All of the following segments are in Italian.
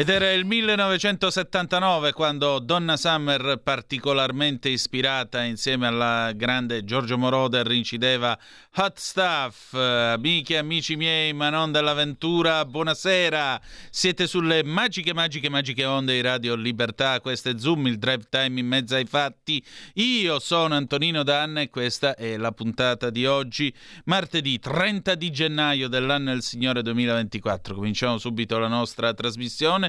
Ed era il 1979 quando Donna Summer, particolarmente ispirata insieme alla grande Giorgio Moroder, incideva Hot Stuff. Amiche amici miei, ma non dell'avventura, buonasera. Siete sulle magiche, magiche, magiche onde di Radio Libertà. Questo è Zoom, il drive time in mezzo ai fatti. Io sono Antonino Danna e questa è la puntata di oggi, martedì 30 di gennaio dell'anno del Signore 2024. Cominciamo subito la nostra trasmissione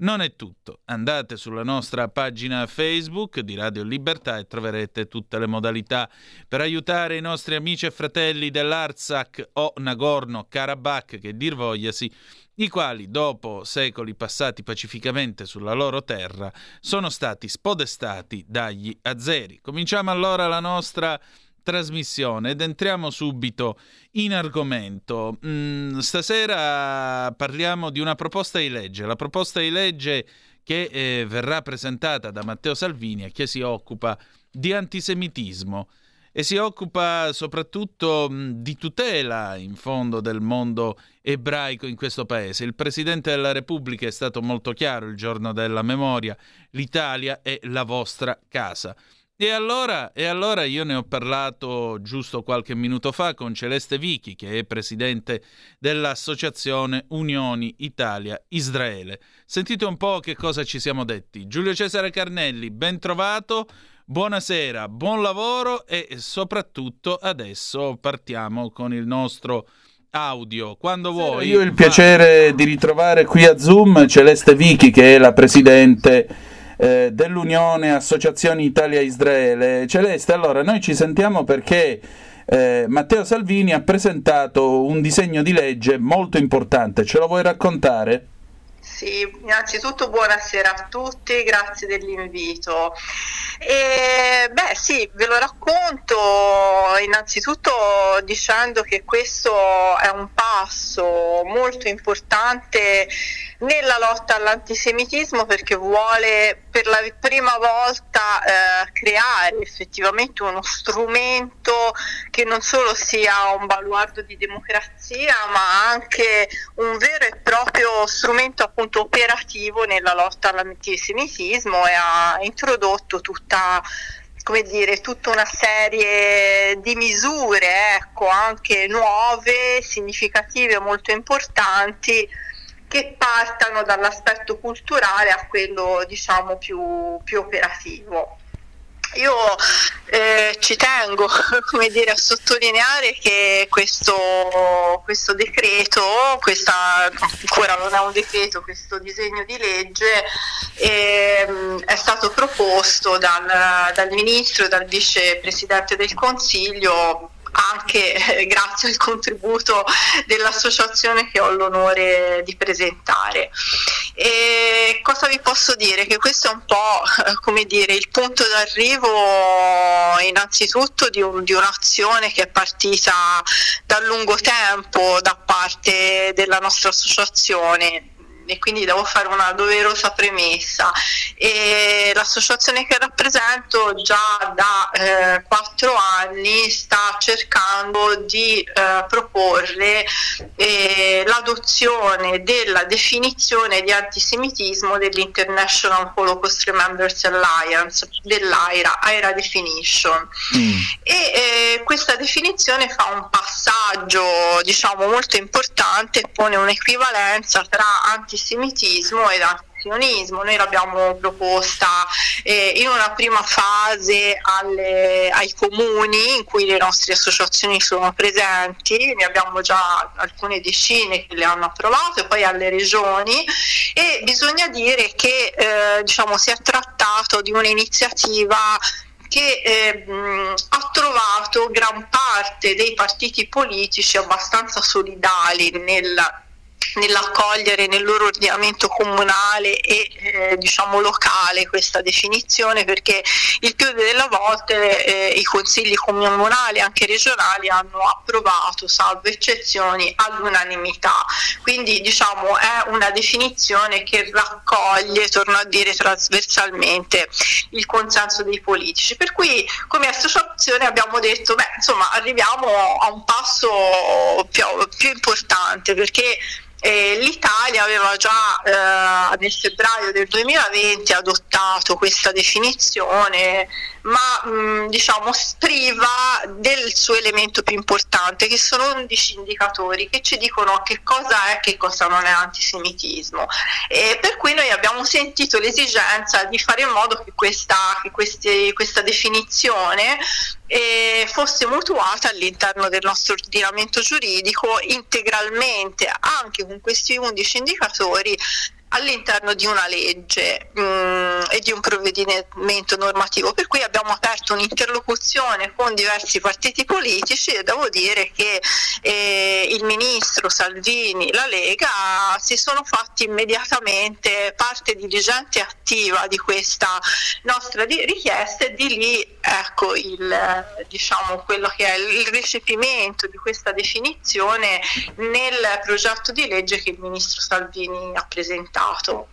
Non è tutto. Andate sulla nostra pagina Facebook di Radio Libertà e troverete tutte le modalità per aiutare i nostri amici e fratelli dell'Artsakh o Nagorno-Karabakh, che dir vogliasi, i quali, dopo secoli passati pacificamente sulla loro terra, sono stati spodestati dagli azeri. Cominciamo allora la nostra trasmissione ed entriamo subito in argomento. Mm, stasera parliamo di una proposta di legge, la proposta di legge che eh, verrà presentata da Matteo Salvini e che si occupa di antisemitismo e si occupa soprattutto mm, di tutela in fondo del mondo ebraico in questo paese. Il Presidente della Repubblica è stato molto chiaro il giorno della memoria, l'Italia è la vostra casa. E allora, e allora, io ne ho parlato giusto qualche minuto fa con Celeste Vichi, che è presidente dell'associazione Unioni Italia-Israele. Sentite un po' che cosa ci siamo detti. Giulio Cesare Carnelli, ben trovato, buonasera, buon lavoro e soprattutto adesso partiamo con il nostro audio. Quando vuoi. Io ho il piacere di ritrovare qui a Zoom Celeste Vichi, che è la presidente eh, dell'Unione Associazioni Italia-Israele. Celeste, allora noi ci sentiamo perché eh, Matteo Salvini ha presentato un disegno di legge molto importante, ce lo vuoi raccontare? Sì, innanzitutto buonasera a tutti, grazie dell'invito. E, beh sì, ve lo racconto innanzitutto dicendo che questo è un passo molto importante nella lotta all'antisemitismo perché vuole per la prima volta eh, creare effettivamente uno strumento che non solo sia un baluardo di democrazia ma anche un vero e proprio strumento appunto operativo nella lotta all'antisemitismo e ha introdotto tutta come dire, tutta una serie di misure, ecco, anche nuove, significative, molto importanti, che partano dall'aspetto culturale a quello diciamo più, più operativo. Io eh, ci tengo dire, a sottolineare che questo, questo decreto, questa, ancora non è un decreto, questo disegno di legge eh, è stato proposto dal, dal Ministro e dal Vicepresidente del Consiglio anche eh, grazie al contributo dell'associazione che ho l'onore di presentare. E cosa vi posso dire? Che questo è un po' come dire, il punto d'arrivo innanzitutto di, un, di un'azione che è partita da lungo tempo da parte della nostra associazione e quindi devo fare una doverosa premessa. E l'associazione che rappresento già da eh, quattro anni sta cercando di eh, proporre eh, l'adozione della definizione di antisemitismo dell'International Holocaust Remembrance Alliance, dell'AIRA, AIRA Definition. Mm. E eh, questa definizione fa un passaggio diciamo molto importante e pone un'equivalenza tra antisemitismo antisemitismo ed antisionismo. Noi l'abbiamo proposta eh, in una prima fase alle, ai comuni in cui le nostre associazioni sono presenti, ne abbiamo già alcune decine che le hanno approvate, poi alle regioni e bisogna dire che eh, diciamo, si è trattato di un'iniziativa che eh, ha trovato gran parte dei partiti politici abbastanza solidali nel nell'accogliere nel loro ordinamento comunale e eh, diciamo locale questa definizione perché il più delle volte eh, i consigli comunali anche regionali hanno approvato salvo eccezioni all'unanimità quindi diciamo è una definizione che raccoglie torno a dire trasversalmente il consenso dei politici. Per cui come associazione abbiamo detto beh insomma arriviamo a un passo più, più importante perché E L'Italia aveva già eh, nel febbraio del 2020 adottato questa definizione, ma mh, diciamo priva del suo elemento più importante, che sono 11 indicatori che ci dicono che cosa è e che cosa non è antisemitismo. E per cui noi abbiamo sentito l'esigenza di fare in modo che questa, che questi, questa definizione fosse mutuata all'interno del nostro ordinamento giuridico integralmente anche con questi 11 indicatori all'interno di una legge mh, mm, e di un provvedimento normativo, per cui abbiamo aperto un'interlocuzione con diversi partiti politici e devo dire che eh, il ministro Salvini, la Lega si sono fatti immediatamente parte diligente e attiva di questa nostra di- richiesta e di lì ecco il, diciamo, quello che è il recepimento di questa definizione nel progetto di legge che il ministro Salvini ha presentato Stato.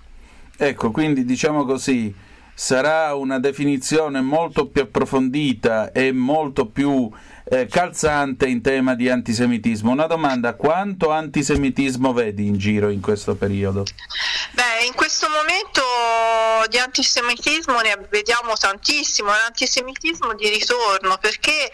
Ecco, quindi diciamo così, sarà una definizione molto più approfondita e molto più eh, calzante in tema di antisemitismo. Una domanda, quanto antisemitismo vedi in giro in questo periodo? Beh, in questo momento di antisemitismo ne vediamo tantissimo, l'antisemitismo di ritorno perché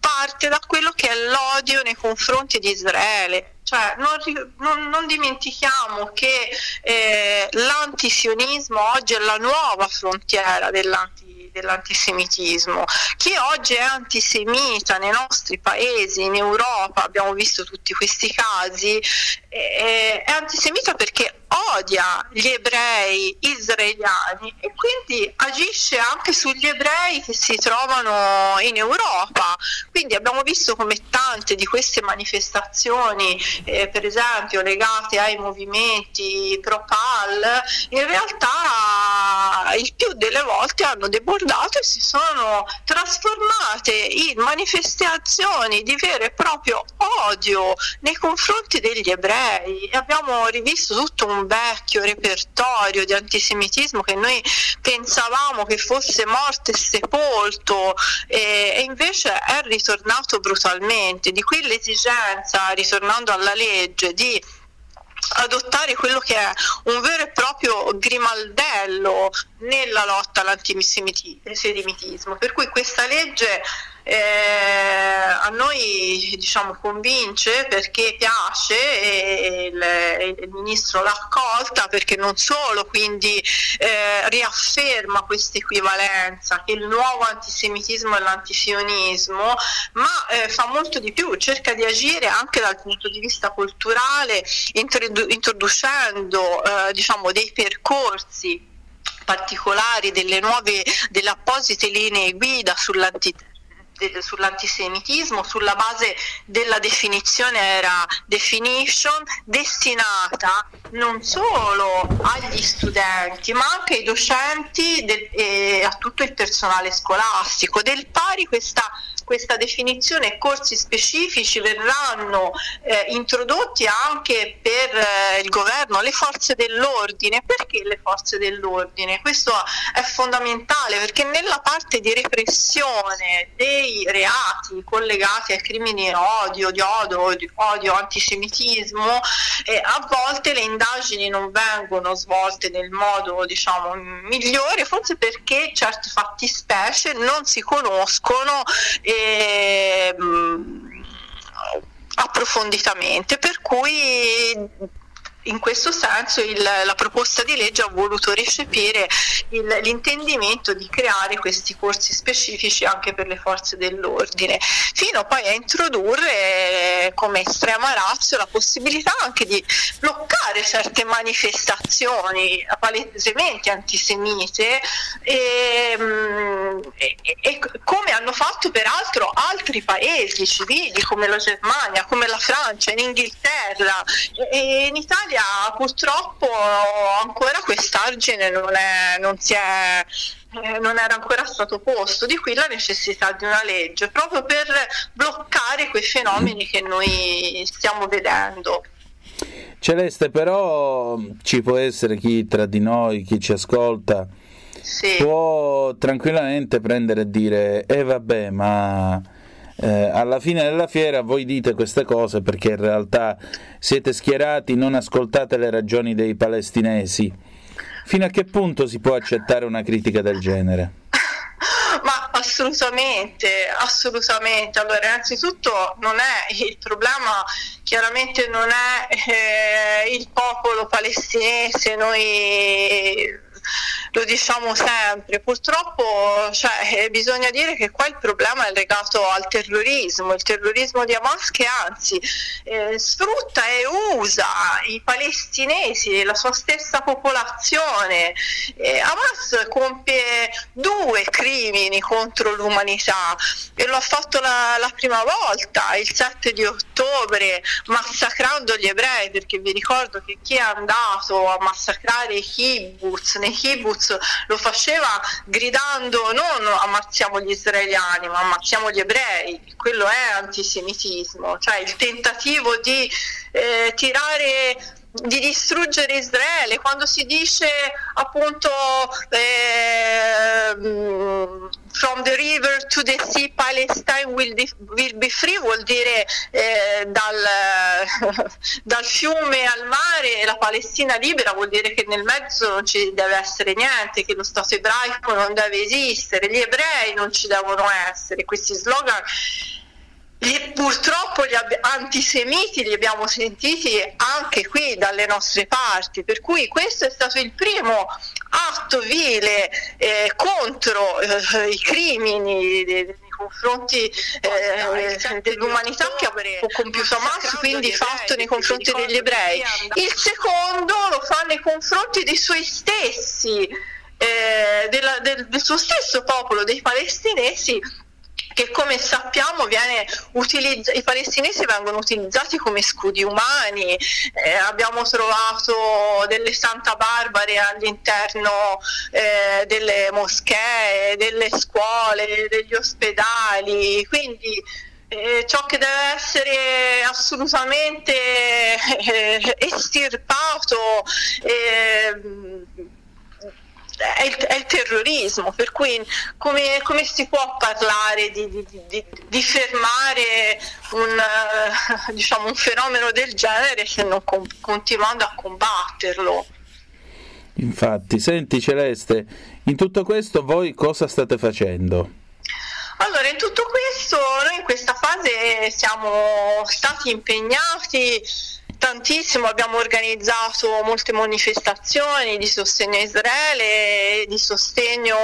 parte da quello che è l'odio nei confronti di Israele. Cioè, non, non, non, dimentichiamo che eh, l'antisionismo oggi è la nuova frontiera dell'anti, dell'antisemitismo. Chi oggi è antisemita nei nostri paesi, in Europa, abbiamo visto tutti questi casi, eh, è antisemita perché odia gli ebrei israeliani e quindi agisce anche sugli ebrei che si trovano in Europa. Quindi abbiamo visto come tante di queste manifestazioni, eh, per esempio legate ai movimenti pro-Pal, in realtà il più delle volte hanno debordato e si sono trasformate in manifestazioni di vero e proprio odio nei confronti degli ebrei. E abbiamo rivisto tutto un vecchio repertorio di antisemitismo che noi pensavamo che fosse morto e sepolto e, e invece è ritornato brutalmente. Di qui l'esigenza, ritornando alla legge, di adottare quello che è un vero e proprio grimaldello nella lotta all'antisemitismo. Per cui questa legge eh, a noi diciamo, convince perché piace e il, il, ministro l'ha accolta perché non solo quindi eh, riafferma questa equivalenza che il nuovo antisemitismo è l'antisionismo ma eh, fa molto di più cerca di agire anche dal punto di vista culturale introducendo eh, diciamo, dei percorsi particolari delle nuove delle apposite linee guida sull'antisemitismo sull'antisemitismo sulla base della definizione era definition destinata non solo agli studenti ma anche ai docenti del, e a tutto il personale scolastico. Del pari questa questa definizione e corsi specifici verranno eh, introdotti anche per eh, il governo, le forze dell'ordine. Perché le forze dell'ordine? Questo è fondamentale perché nella parte di repressione dei reati collegati ai crimini di odio, di odio, di odio antisemitismo, eh, a volte le indagini non vengono svolte nel modo diciamo, migliore, forse perché certe fattispecie non si conoscono eh, approfonditamente, per cui in questo senso il, la proposta di legge ha voluto recepire il, l'intendimento di creare questi corsi specifici anche per le forze dell'ordine, fino poi a introdurre come estrema razza la possibilità anche di bloccare certe manifestazioni palesemente antisemite e, e, e come hanno fatto peraltro altri paesi civili come la Germania, come la Francia, in Inghilterra e in Italia Italia purtroppo ancora quest'argine non, è, non, è, eh, non era ancora stato posto, di qui la necessità di una legge proprio per bloccare quei fenomeni che noi stiamo vedendo. Celeste, però ci può essere chi tra di noi, chi ci ascolta, sì. può tranquillamente prendere e dire, eh vabbè, ma eh, alla fine della fiera voi dite queste cose perché in realtà siete schierati, non ascoltate le ragioni dei palestinesi. Fino a che punto si può accettare una critica del genere? Ma assolutamente, assolutamente. Allora, innanzitutto non è il problema, chiaramente non è eh, il popolo palestinese, noi lo diciamo sempre. Purtroppo cioè, eh, bisogna dire che qua il problema è legato al terrorismo, il terrorismo di Hamas che anzi eh, sfrutta e usa i palestinesi, la sua stessa popolazione. Eh, Hamas compie due crimini contro l'umanità e lo ha fatto la, la prima volta, il 7 di ottobre, massacrando gli ebrei, perché vi ricordo che chi è andato a massacrare i kibbutz nei kibbutz lo faceva gridando non ammazziamo gli israeliani ma ammazziamo gli ebrei, quello è antisemitismo, cioè il tentativo di eh, tirare di distruggere Israele, quando si dice appunto eh, from the river to the sea Palestine will, will be free vuol dire eh, dal, dal, fiume al mare la Palestina libera vuol dire che nel mezzo non ci deve essere niente, che lo Stato ebraico non deve esistere, gli ebrei non ci devono essere, questi slogan purtroppo gli antisemiti li abbiamo sentiti anche qui dalle nostre parti, per cui questo è stato il primo atto vile eh, contro eh, i crimini nei confronti eh, dell'umanità che ha compiuto Hamas, quindi fatto nei confronti degli ebrei. Il secondo lo fa nei confronti dei suoi stessi, eh, della, del, del suo stesso popolo, dei palestinesi che come sappiamo utilizz- i palestinesi vengono utilizzati come scudi umani, eh, abbiamo trovato delle Santa Barbare all'interno eh, delle moschee, delle scuole, degli ospedali, quindi eh, ciò che deve essere assolutamente eh, estirpato ehm, è il, è il, terrorismo, per cui come, come si può parlare di, di, di, di fermare un, uh, diciamo, un, fenomeno del genere se non com- continuando a combatterlo? Infatti, senti Celeste, in tutto questo voi cosa state facendo? Allora, in tutto questo noi in questa fase siamo stati impegnati tantissimo, abbiamo organizzato molte manifestazioni di sostegno a Israele, di sostegno,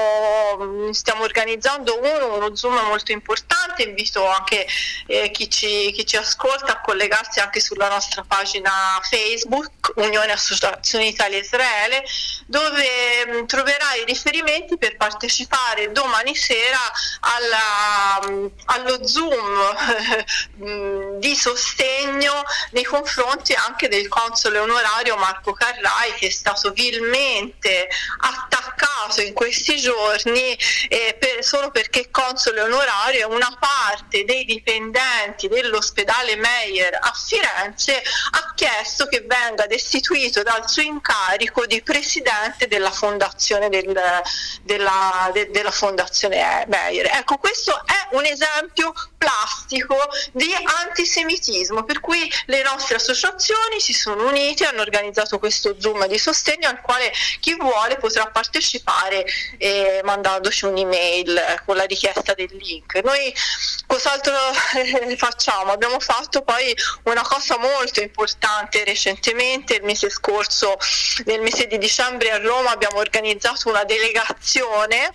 mm, stiamo organizzando uno, uno Zoom molto importante, invito anche eh, chi, ci, chi, ci, ascolta a collegarsi anche sulla nostra pagina Facebook, Unione Associazione Italia Israele, dove mm, troverà i riferimenti per partecipare domani sera alla, mm, allo Zoom mh, di sostegno nei confronti anche del console onorario Marco Carrai che è stato vilmente attaccato in questi giorni eh, per, solo perché console onorario è una parte dei dipendenti dell'ospedale Meyer a Firenze ha chiesto che venga destituito dal suo incarico di presidente della fondazione, del, della, de, della fondazione Meyer. Ecco, questo è un esempio plastico di antisemitismo per cui le nostre associazioni si sono unite, hanno organizzato questo Zoom di sostegno al quale chi vuole potrà partecipare eh, mandandoci un'email con la richiesta del link. Noi cos'altro eh, facciamo? Abbiamo fatto poi una cosa molto importante recentemente, il mese scorso, nel mese di dicembre a Roma abbiamo organizzato una delegazione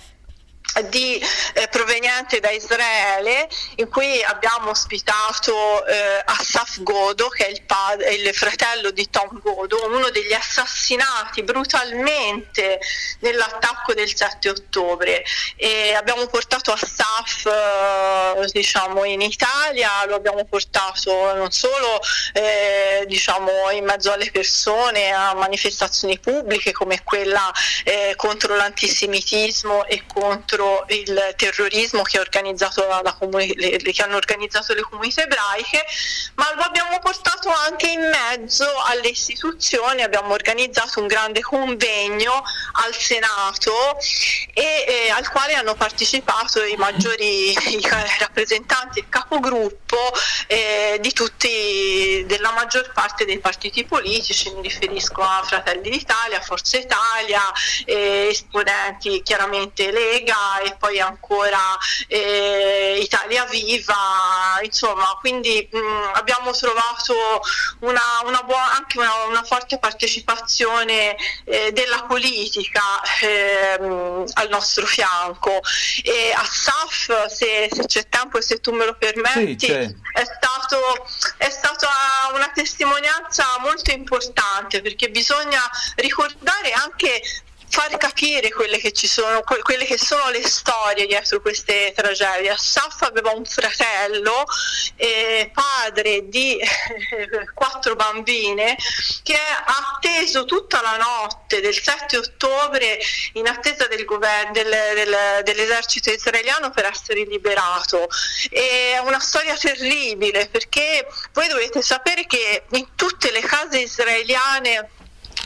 di, eh, proveniente da Israele in cui abbiamo ospitato eh, Asaf Godo che è il, padre, il, fratello di Tom Godo, uno degli assassinati brutalmente nell'attacco del 7 ottobre. E abbiamo portato Asaf eh, diciamo, in Italia, lo abbiamo portato non solo eh, diciamo, in mezzo alle persone a manifestazioni pubbliche come quella eh, contro l'antisemitismo e contro contro il terrorismo che, comuni- le, che hanno organizzato le comunità ebraiche, ma lo abbiamo portato anche in mezzo alle istituzioni, abbiamo organizzato un grande convegno al Senato e, e al quale hanno partecipato i maggiori i rappresentanti e capogruppo eh, tutti, della maggior parte dei partiti politici, mi riferisco a Fratelli d'Italia, Forza Italia, eh, esponenti chiaramente Lega e poi ancora eh, Italia Viva, insomma, quindi mh, mm, abbiamo trovato una, una buona, anche una, una, forte partecipazione eh, della politica ehm, al nostro fianco. E a SAF, se, se, c'è tempo e se tu me lo permetti, sì, è, stato, è stata una testimonianza molto importante perché bisogna ricordare anche far capire quelle che, sono, quelle che sono le storie dietro queste tragedie. Assaf aveva un fratello, eh, padre di eh, quattro bambine, che ha atteso tutta la notte del 7 ottobre in attesa del governo, del, del, dell'esercito israeliano per essere liberato. È una storia terribile perché voi dovete sapere che in tutte le case israeliane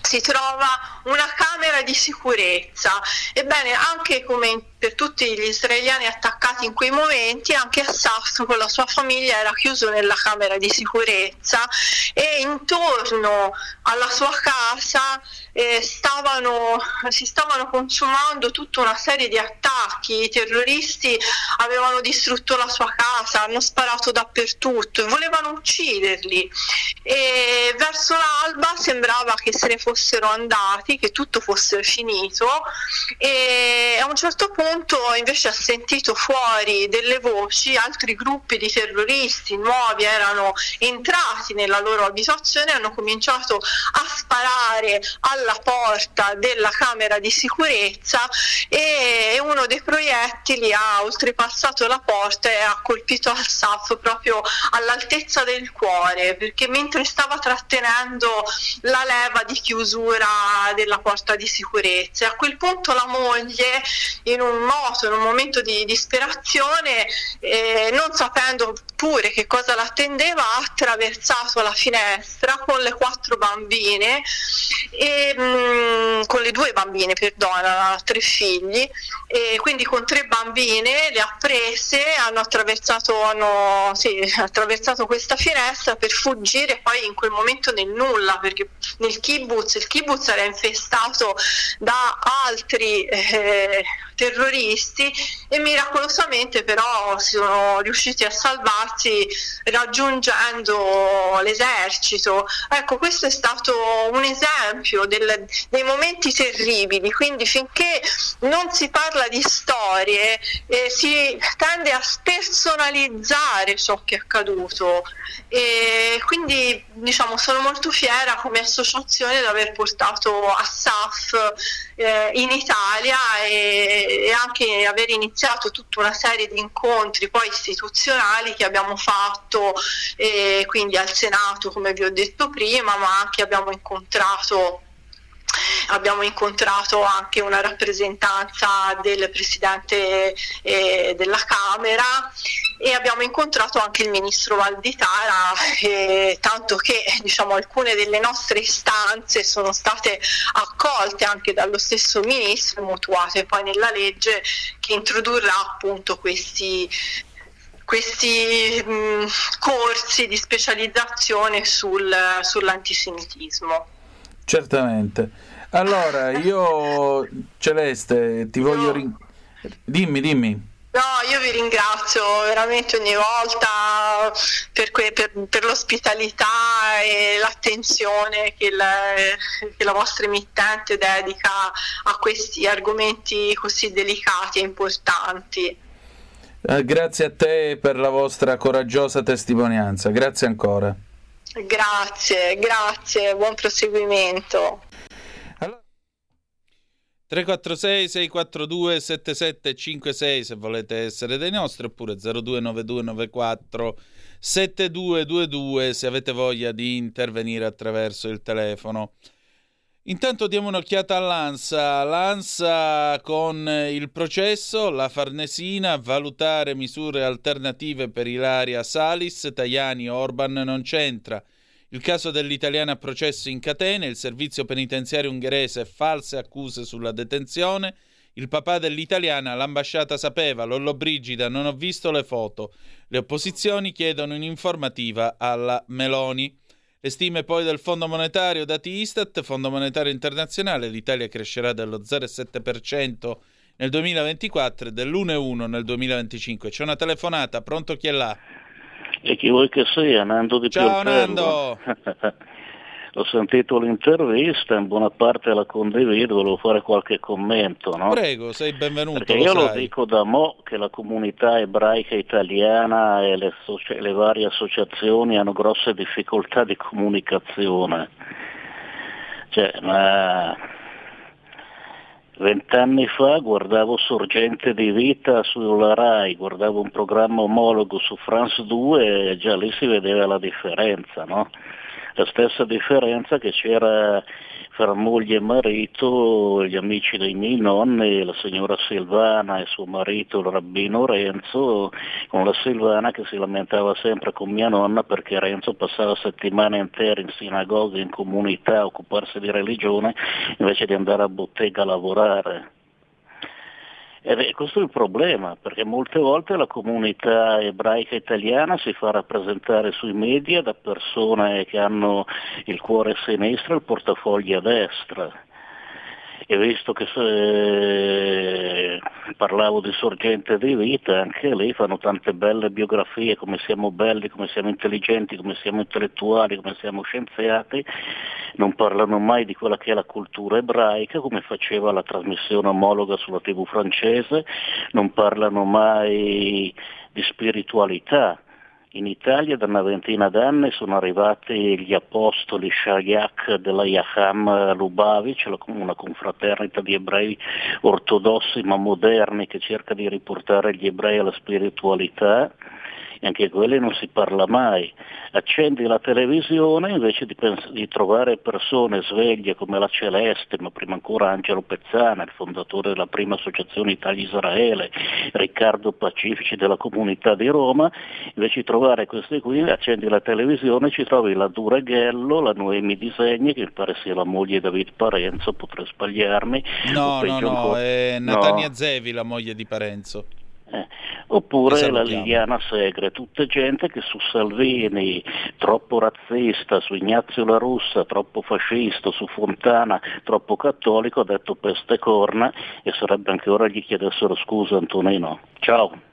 si trova una camera di sicurezza. Ebbene, anche come per tutti gli israeliani attaccati in quei momenti, anche Assaf con la sua famiglia era chiuso nella camera di sicurezza e intorno alla sua casa eh, stavano, si stavano consumando tutta una serie di attacchi, i terroristi avevano distrutto la sua casa, hanno sparato dappertutto e volevano ucciderli e verso l'alba sembrava che se ne fossero andati, che tutto fosse finito e a un certo punto invece ha sentito fuori delle voci, altri gruppi di terroristi nuovi erano entrati nella loro abitazione hanno cominciato a sparare alla porta della camera di sicurezza e uno dei proiettili ha oltrepassato la porta e ha colpito al SAF proprio all'altezza del cuore perché mentre stava trattenendo la leva di chiusura della porta di sicurezza. A quel punto la moglie in un moto, in un momento di disperazione eh, non sapendo pure che cosa l'attendeva ha attraversato la finestra con le quattro bambine e mh, mm, con le due bambine, perdona, tre figli, e quindi con tre bambine le ha prese, hanno attraversato, hanno, sì, attraversato questa finestra per fuggire poi in quel momento nel nulla, perché nel kibbutz, il kibbutz era infestato da altri eh, terroristi e miracolosamente però sono riusciti a salvarsi raggiungendo l'esercito. Ecco, questo è stato un esempio del, dei momenti terribili, quindi finché non si parla di storie eh, si tende a spersonalizzare ciò che è accaduto e quindi diciamo sono molto fiera come associazione di aver portato a SAF eh, in Italia e, e, anche aver iniziato tutta una serie di incontri poi istituzionali che abbiamo fatto eh, quindi al Senato come vi ho detto prima ma anche abbiamo incontrato abbiamo incontrato anche una rappresentanza del Presidente eh, della Camera e abbiamo incontrato anche il Ministro Valditara, eh, tanto che diciamo, alcune delle nostre istanze sono state accolte anche dallo stesso Ministro mutuate poi nella legge che introdurrà appunto questi questi mh, corsi di specializzazione sul, sull'antisemitismo. Certamente. Allora, io Celeste, ti voglio... Rin... Dimmi, dimmi. No, io vi ringrazio veramente ogni volta per, que- per, per l'ospitalità e l'attenzione che la, che la, vostra emittente dedica a questi argomenti così delicati e importanti. Eh, grazie a te per la vostra coraggiosa testimonianza, grazie ancora. Grazie, grazie, buon proseguimento. 346 642 7756 se volete essere dei nostri oppure 029294 7222 se avete voglia di intervenire attraverso il telefono. Intanto diamo un'occhiata all'ANSA. L'ANSA con il processo, la Farnesina, valutare misure alternative per Ilaria Salis, Tajani Orban non c'entra. Il caso dell'italiana a processo in catene, il servizio penitenziario ungherese false accuse sulla detenzione, il papà dell'italiana, l'ambasciata sapeva, Lollo Brigida, non ho visto le foto. Le opposizioni chiedono un'informativa alla Meloni. Le stime poi del Fondo Monetario dati Istat, Fondo Monetario Internazionale, l'Italia crescerà dello 0,7% nel 2024 e dell'1,1 nel 2025. C'è una telefonata, pronto chi è là? E chi vuoi che sia, Nando di Ciao Pioltello. Nando! Ho sentito l'intervista, in buona parte la condivido, volevo fare qualche commento. No? Prego, sei benvenuto. Perché io lo, lo dico da mo' che la comunità ebraica italiana e le, socia- le varie associazioni hanno grosse difficoltà di comunicazione. Cioè, ma Vent'anni fa guardavo Sorgente di Vita sulla RAI, guardavo un programma omologo su France 2 e già lì si vedeva la differenza, no? La stessa differenza che c'era fra moglie e marito, gli amici dei miei nonni, la signora Silvana e suo marito, il rabbino Renzo, con la Silvana che si lamentava sempre con mia nonna perché Renzo passava settimane intere in sinagoga, in comunità, a occuparsi di religione, invece di andare a bottega a lavorare. E questo è il problema, perché molte volte la comunità ebraica italiana si fa rappresentare sui media da persone che hanno il cuore a sinistra e il portafoglio a destra e visto che se parlavo di sorgente di vita, anche lì fanno tante belle biografie, come siamo belli, come siamo intelligenti, come siamo intellettuali, come siamo scienziati, non parlano mai di quella che è la cultura ebraica, come faceva la trasmissione omologa sulla tv francese, non parlano mai di spiritualità, in Italia da una ventina d'anni sono arrivati gli apostoli Shayak della Yaham Lubavitch, una confraternita di ebrei ortodossi ma moderni che cerca di riportare gli ebrei alla spiritualità e anche quelli non si parla mai. Accendi la televisione invece di, pens- di, trovare persone sveglie come la Celeste, ma prima ancora Angelo Pezzana, il fondatore della prima associazione Italia-Israele, Riccardo Pacifici della comunità di Roma, invece di trovare questi qui, accendi la televisione e ci trovi la Dureghello, la Noemi Disegni, che mi pare sia la moglie di David Parenzo, potrei sbagliarmi. No, no, no, è Natania no. Zevi la moglie di Parenzo. Eh, oppure la Liliana Segre, tutta gente che su Salvini, troppo razzista, su Ignazio La Russa, troppo fascista, su Fontana, troppo cattolico, ha detto peste corna e sarebbe anche ora gli chiedessero scusa Antonino. Ciao.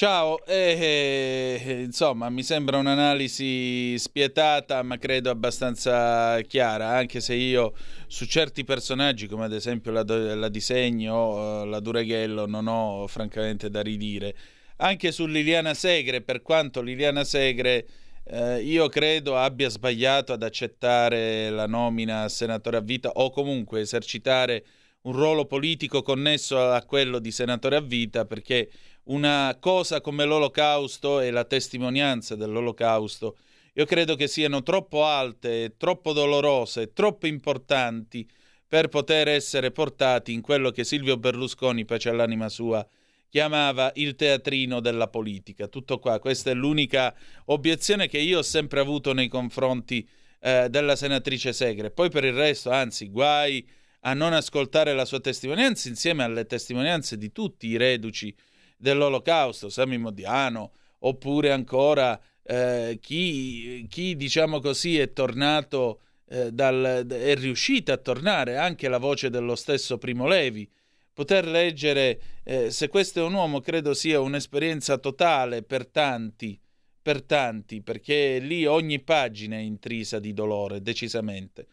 Ciao, eh, eh, insomma mi sembra un'analisi spietata ma credo abbastanza chiara, anche se io su certi personaggi come ad esempio la, la Disegno, la Dureghello non ho francamente da ridire. Anche su Liliana Segre, per quanto Liliana Segre eh, io credo abbia sbagliato ad accettare la nomina a senatore a vita o comunque esercitare un ruolo politico connesso a quello di senatore a vita perché una cosa come l'olocausto e la testimonianza dell'olocausto, io credo che siano troppo alte, troppo dolorose, troppo importanti per poter essere portati in quello che Silvio Berlusconi, pace all'anima sua, chiamava il teatrino della politica. Tutto qua, questa è l'unica obiezione che io ho sempre avuto nei confronti eh, della senatrice Segre. Poi per il resto, anzi, guai a non ascoltare la sua testimonianza insieme alle testimonianze di tutti i reduci dell'olocausto, Sami Modiano, oppure ancora eh, chi, chi, diciamo così, è tornato, eh, dal, è riuscita a tornare anche la voce dello stesso Primo Levi. Poter leggere, eh, se questo è un uomo, credo sia un'esperienza totale per tanti, per tanti, perché lì ogni pagina è intrisa di dolore, decisamente.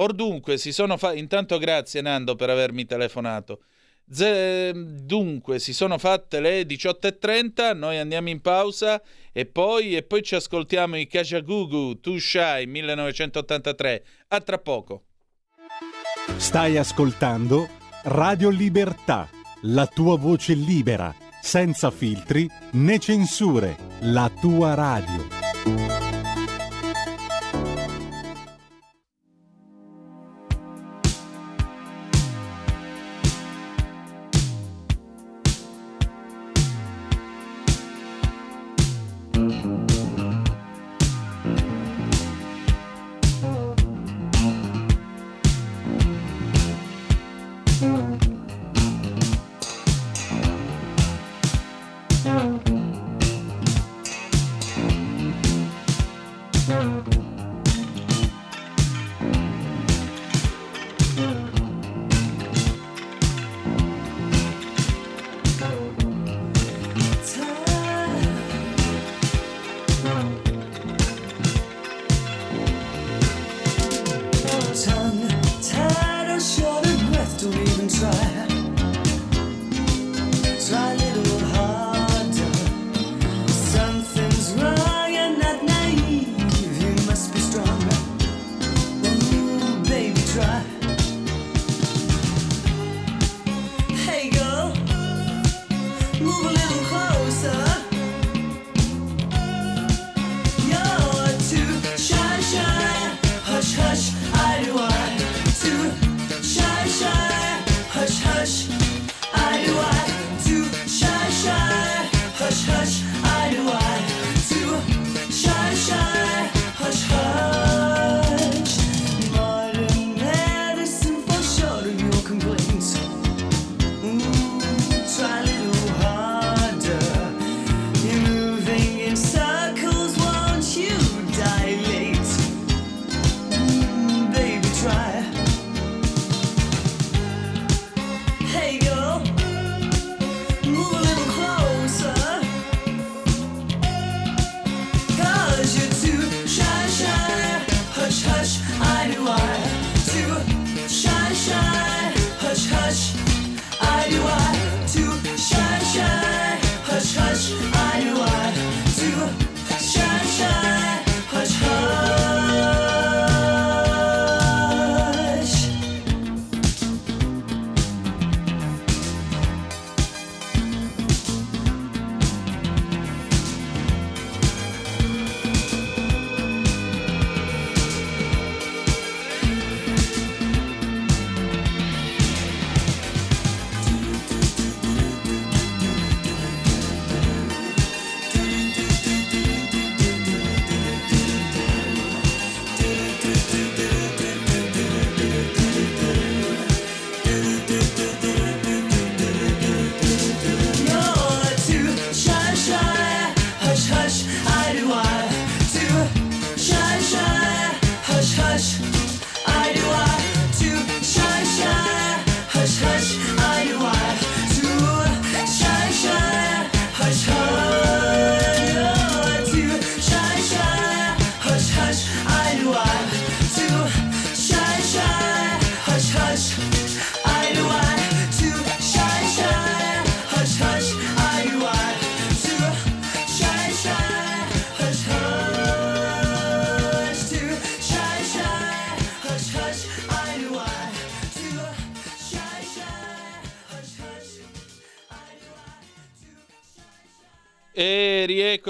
Or dunque, si sono fa- intanto grazie Nando per avermi telefonato. Z- dunque, si sono fatte le 18.30, noi andiamo in pausa e poi, e poi ci ascoltiamo i Kajagugu, Tu Shy 1983. A tra poco. Stai ascoltando Radio Libertà, la tua voce libera, senza filtri né censure, la tua radio.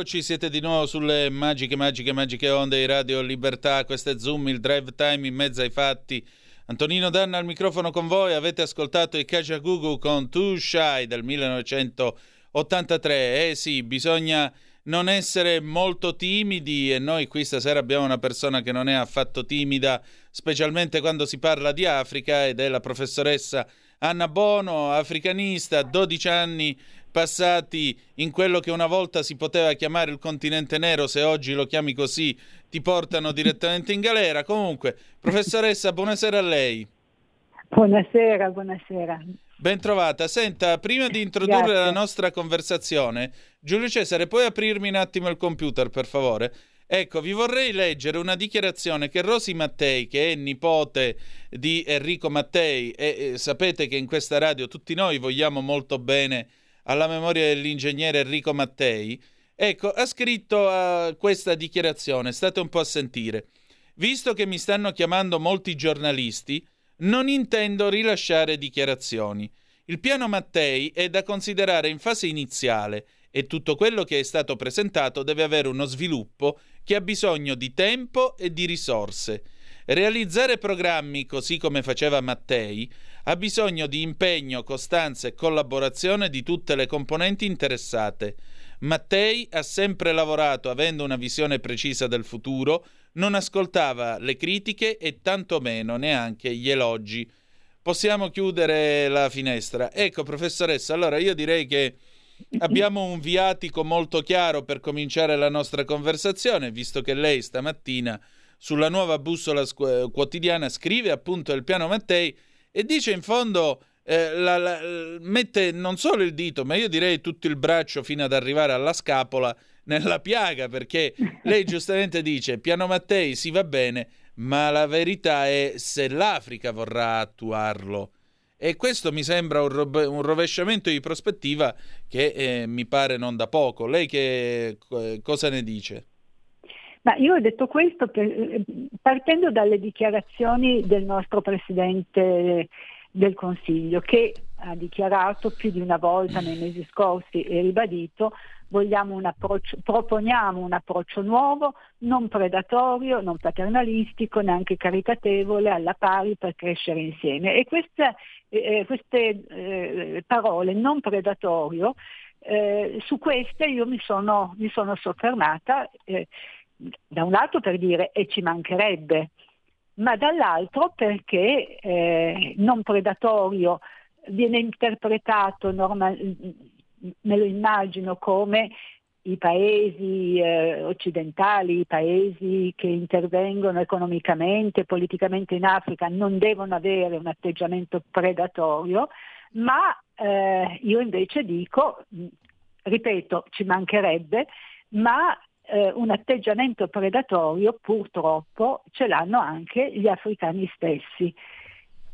Eccoci, siete di nuovo sulle magiche, magiche, magiche onde di Radio Libertà. Questo è Zoom, il drive time in mezzo ai fatti. Antonino Danna al microfono con voi. Avete ascoltato i Kajagoogoo con Too Shy del 1983. Eh sì, bisogna non essere molto timidi e noi qui stasera abbiamo una persona che non è affatto timida, specialmente quando si parla di Africa ed è la professoressa Anna Bono, africanista, 12 anni passati in quello che una volta si poteva chiamare il continente nero, se oggi lo chiami così ti portano direttamente in galera. Comunque, professoressa, buonasera a lei. Buonasera, buonasera. Ben trovata. Senta, prima di introdurre Grazie. la nostra conversazione, Giulio Cesare, puoi aprirmi un attimo il computer, per favore? Ecco, vi vorrei leggere una dichiarazione che Rosi Mattei, che è nipote di Enrico Mattei, e, e sapete che in questa radio tutti noi vogliamo molto bene alla memoria dell'ingegnere Enrico Mattei, ecco, ha scritto uh, questa dichiarazione, state un po' a sentire. Visto che mi stanno chiamando molti giornalisti, non intendo rilasciare dichiarazioni. Il piano Mattei è da considerare in fase iniziale e tutto quello che è stato presentato deve avere uno sviluppo che ha bisogno di tempo e di risorse. Realizzare programmi così come faceva Mattei ha bisogno di impegno, costanza e collaborazione di tutte le componenti interessate. Mattei ha sempre lavorato avendo una visione precisa del futuro, non ascoltava le critiche e tantomeno neanche gli elogi. Possiamo chiudere la finestra. Ecco, professoressa, allora io direi che abbiamo un viatico molto chiaro per cominciare la nostra conversazione, visto che lei stamattina sulla nuova bussola quotidiana scrive appunto il piano Mattei e dice in fondo eh, la, la, mette non solo il dito, ma io direi tutto il braccio fino ad arrivare alla scapola nella piaga, perché lei giustamente dice Piano Mattei si va bene, ma la verità è se l'Africa vorrà attuarlo. E questo mi sembra un, ro- un rovesciamento di prospettiva che eh, mi pare non da poco. Lei che cosa ne dice? Ma io ho detto questo per, eh, partendo dalle dichiarazioni del nostro Presidente del Consiglio che ha dichiarato più di una volta nei mesi scorsi e ribadito un proponiamo un approccio nuovo, non predatorio, non paternalistico, neanche caritatevole, alla pari per crescere insieme. E queste, eh, queste eh, parole, non predatorio, eh, su queste io mi sono, mi sono soffermata, eh, da un lato per dire e ci mancherebbe, ma dall'altro perché eh, non predatorio viene interpretato normal, me lo immagino come i paesi eh, occidentali, i paesi che intervengono economicamente, politicamente in Africa non devono avere un atteggiamento predatorio, ma eh, io invece dico, ripeto, ci mancherebbe, ma eh, un atteggiamento predatorio purtroppo ce l'hanno anche gli africani stessi.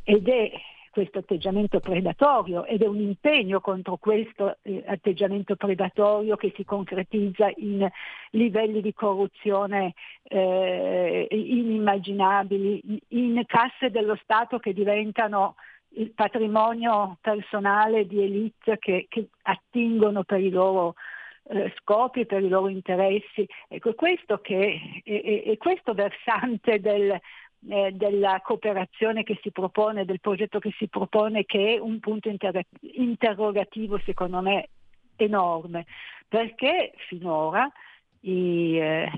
Ed è questo atteggiamento predatorio ed è un impegno contro questo eh, atteggiamento predatorio che si concretizza in livelli di corruzione eh, inimmaginabili, in casse dello Stato che diventano il patrimonio personale di elite che, che attingono per i loro eh, scopi, per i loro interessi. Ecco, questo, che, è, è questo versante del, eh, della cooperazione che si propone, del progetto che si propone, che è un punto inter- interrogativo secondo me enorme, perché finora i, eh,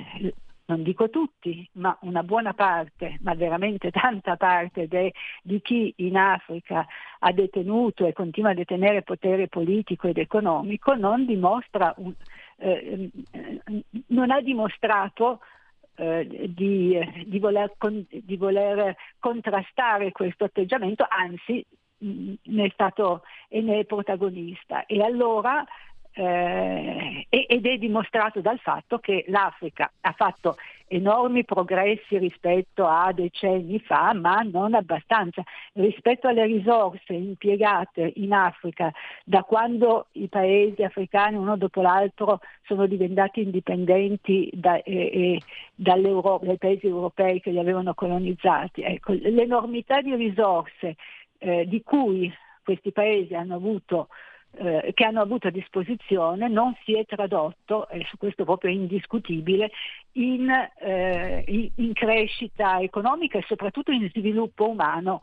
non dico tutti, ma una buona parte, ma veramente tanta parte de, di chi in Africa ha detenuto e continua a detenere potere politico ed economico non, un, eh, non ha dimostrato eh, di, di, voler con, di, voler contrastare questo atteggiamento, anzi mh, ne è stato e ne è protagonista. E allora eh, ed è dimostrato dal fatto che l'Africa ha fatto enormi progressi rispetto a decenni fa, ma non abbastanza. Rispetto alle risorse impiegate in Africa da quando i paesi africani uno dopo l'altro sono diventati indipendenti da, eh, dai paesi europei che li avevano colonizzati, ecco, l'enormità di risorse eh, di cui questi paesi hanno avuto eh, che hanno avuto a disposizione non si è tradotto, e su questo proprio è indiscutibile, in, eh, in, crescita economica e soprattutto in sviluppo umano.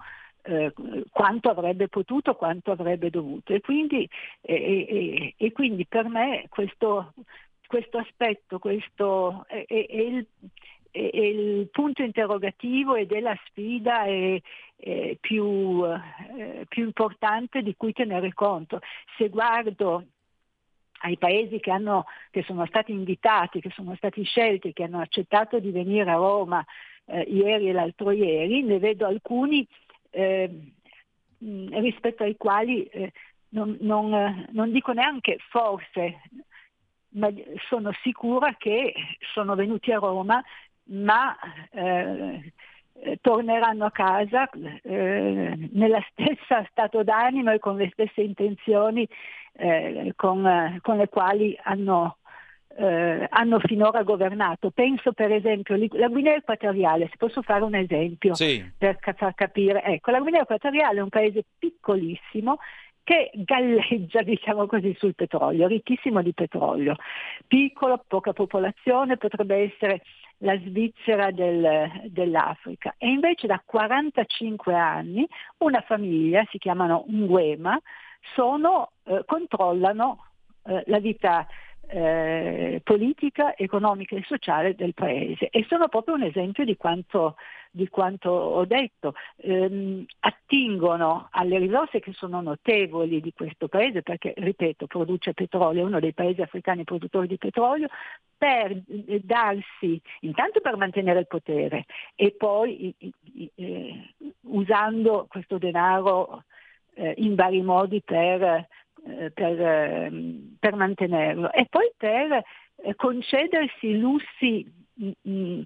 Eh, quanto avrebbe potuto, quanto avrebbe dovuto. E quindi, e, e, e quindi per me questo, questo aspetto questo è, è, è, il, è, il, punto interrogativo ed è la sfida e, eh, più, eh, più importante di cui tenere conto. Se guardo ai paesi che, hanno, che, sono stati invitati, che sono stati scelti, che hanno accettato di venire a Roma eh, ieri e l'altro ieri, ne vedo alcuni eh, rispetto ai quali eh, non, non, non, dico neanche forse, ma sono sicura che sono venuti a Roma, ma eh, eh, torneranno a casa eh, nella stessa stato d'animo e con le stesse intenzioni eh, con, con, le quali hanno, eh, hanno, finora governato. Penso per esempio alla Guinea Equatoriale, se posso fare un esempio sì. per far capire. Ecco, la Guinea Equatoriale è un paese piccolissimo che galleggia, diciamo così, sul petrolio, ricchissimo di petrolio, piccolo, poca popolazione, potrebbe essere la Svizzera del, dell'Africa. E invece da 45 anni una famiglia, si chiamano Nguema, sono, eh, controllano eh, la vita eh, politica, economica e sociale del Paese e sono proprio un esempio di quanto, di quanto ho detto. Ehm, attingono alle risorse che sono notevoli di questo Paese perché, ripeto, produce petrolio, è uno dei paesi africani produttori di petrolio, per eh, darsi, intanto per mantenere il potere e poi eh, usando questo denaro eh, in vari modi per eh, per, ehm, per, mantenerlo e poi per eh, concedersi lussi mh, mm, mm,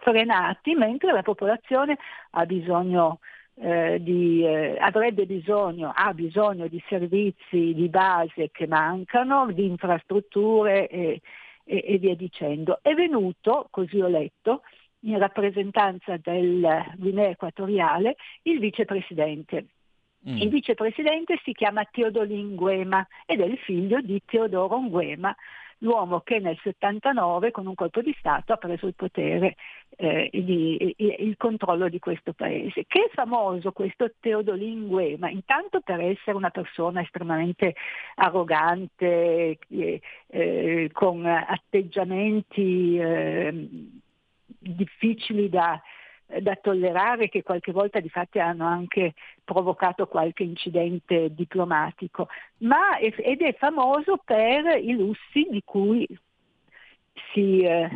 sfrenati mentre la popolazione ha bisogno eh, di, eh, avrebbe bisogno, ha bisogno di servizi di base che mancano, di infrastrutture e, e, e via dicendo. È venuto, così ho letto, in rappresentanza del Guinea Equatoriale il vicepresidente Mm. Il vicepresidente si chiama Teodolin Nguema ed è il figlio di Teodoro Nguema, l'uomo che nel 79 con un colpo di Stato ha preso il potere, eh, di, il controllo di questo paese. Che è famoso questo Teodolin Nguema? Intanto per essere una persona estremamente arrogante, eh, eh, con atteggiamenti eh, difficili da, da tollerare che qualche volta di fatti hanno anche provocato qualche incidente diplomatico, ma ed è famoso per i lussi di cui si, eh,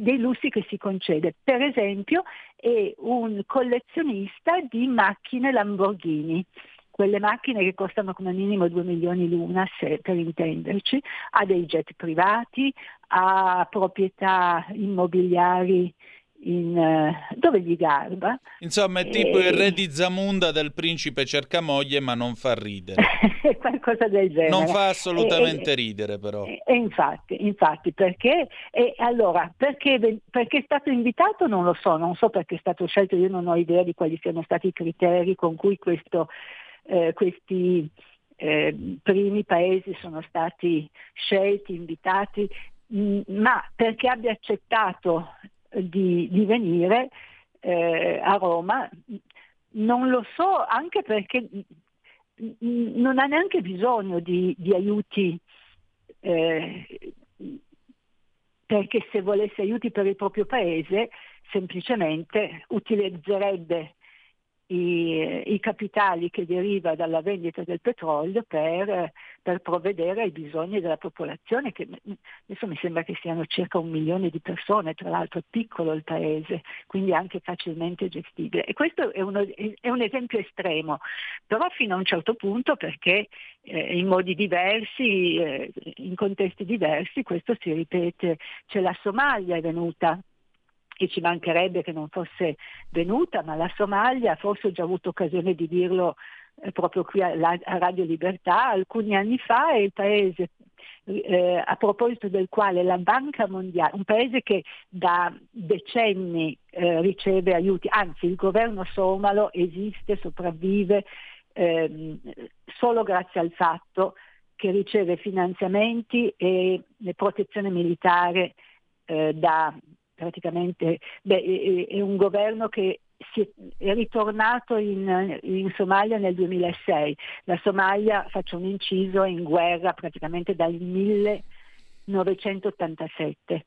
dei lussi che si concede. Per esempio è un collezionista di macchine Lamborghini quelle macchine che costano come minimo 2 milioni l'una, se, per intenderci, ha dei jet privati, ha proprietà immobiliari in, uh, dove gli garba. Insomma, è tipo e... il re di Zamunda del principe cerca moglie, ma non fa ridere. Qualcosa del genere. Non fa assolutamente e, ridere, però. E, infatti, infatti, perché? allora, perché, perché è stato invitato non lo so, non so perché è stato scelto, io non ho idea di quali siano stati i criteri con cui questo, eh, questi eh, primi paesi sono stati scelti, invitati, mh, ma perché abbia accettato di, di venire eh, a Roma. Non lo so, anche perché non ha neanche bisogno di, di aiuti, eh, perché se volesse aiuti per il proprio paese semplicemente utilizzerebbe i, i, capitali che deriva dalla vendita del petrolio per, per, provvedere ai bisogni della popolazione, che adesso mi sembra che siano circa un milione di persone, tra l'altro è piccolo il paese, quindi anche facilmente gestibile. E questo è, uno, è un esempio estremo, però fino a un certo punto perché eh, in modi diversi, eh, in contesti diversi, questo si ripete. C'è la Somalia è venuta e ci mancherebbe che non fosse venuta, ma la Somalia, forse ho già avuto occasione di dirlo eh, proprio qui a, a, Radio Libertà, alcuni anni fa è il paese eh, a proposito del quale la Banca Mondiale, un paese che da decenni eh, riceve aiuti, anzi il governo somalo esiste, sopravvive ehm, solo grazie al fatto che riceve finanziamenti e protezione militare eh, da, praticamente beh, è, un governo che è ritornato in, in, Somalia nel 2006. La Somalia, faccio un inciso, è in guerra praticamente dal 1987.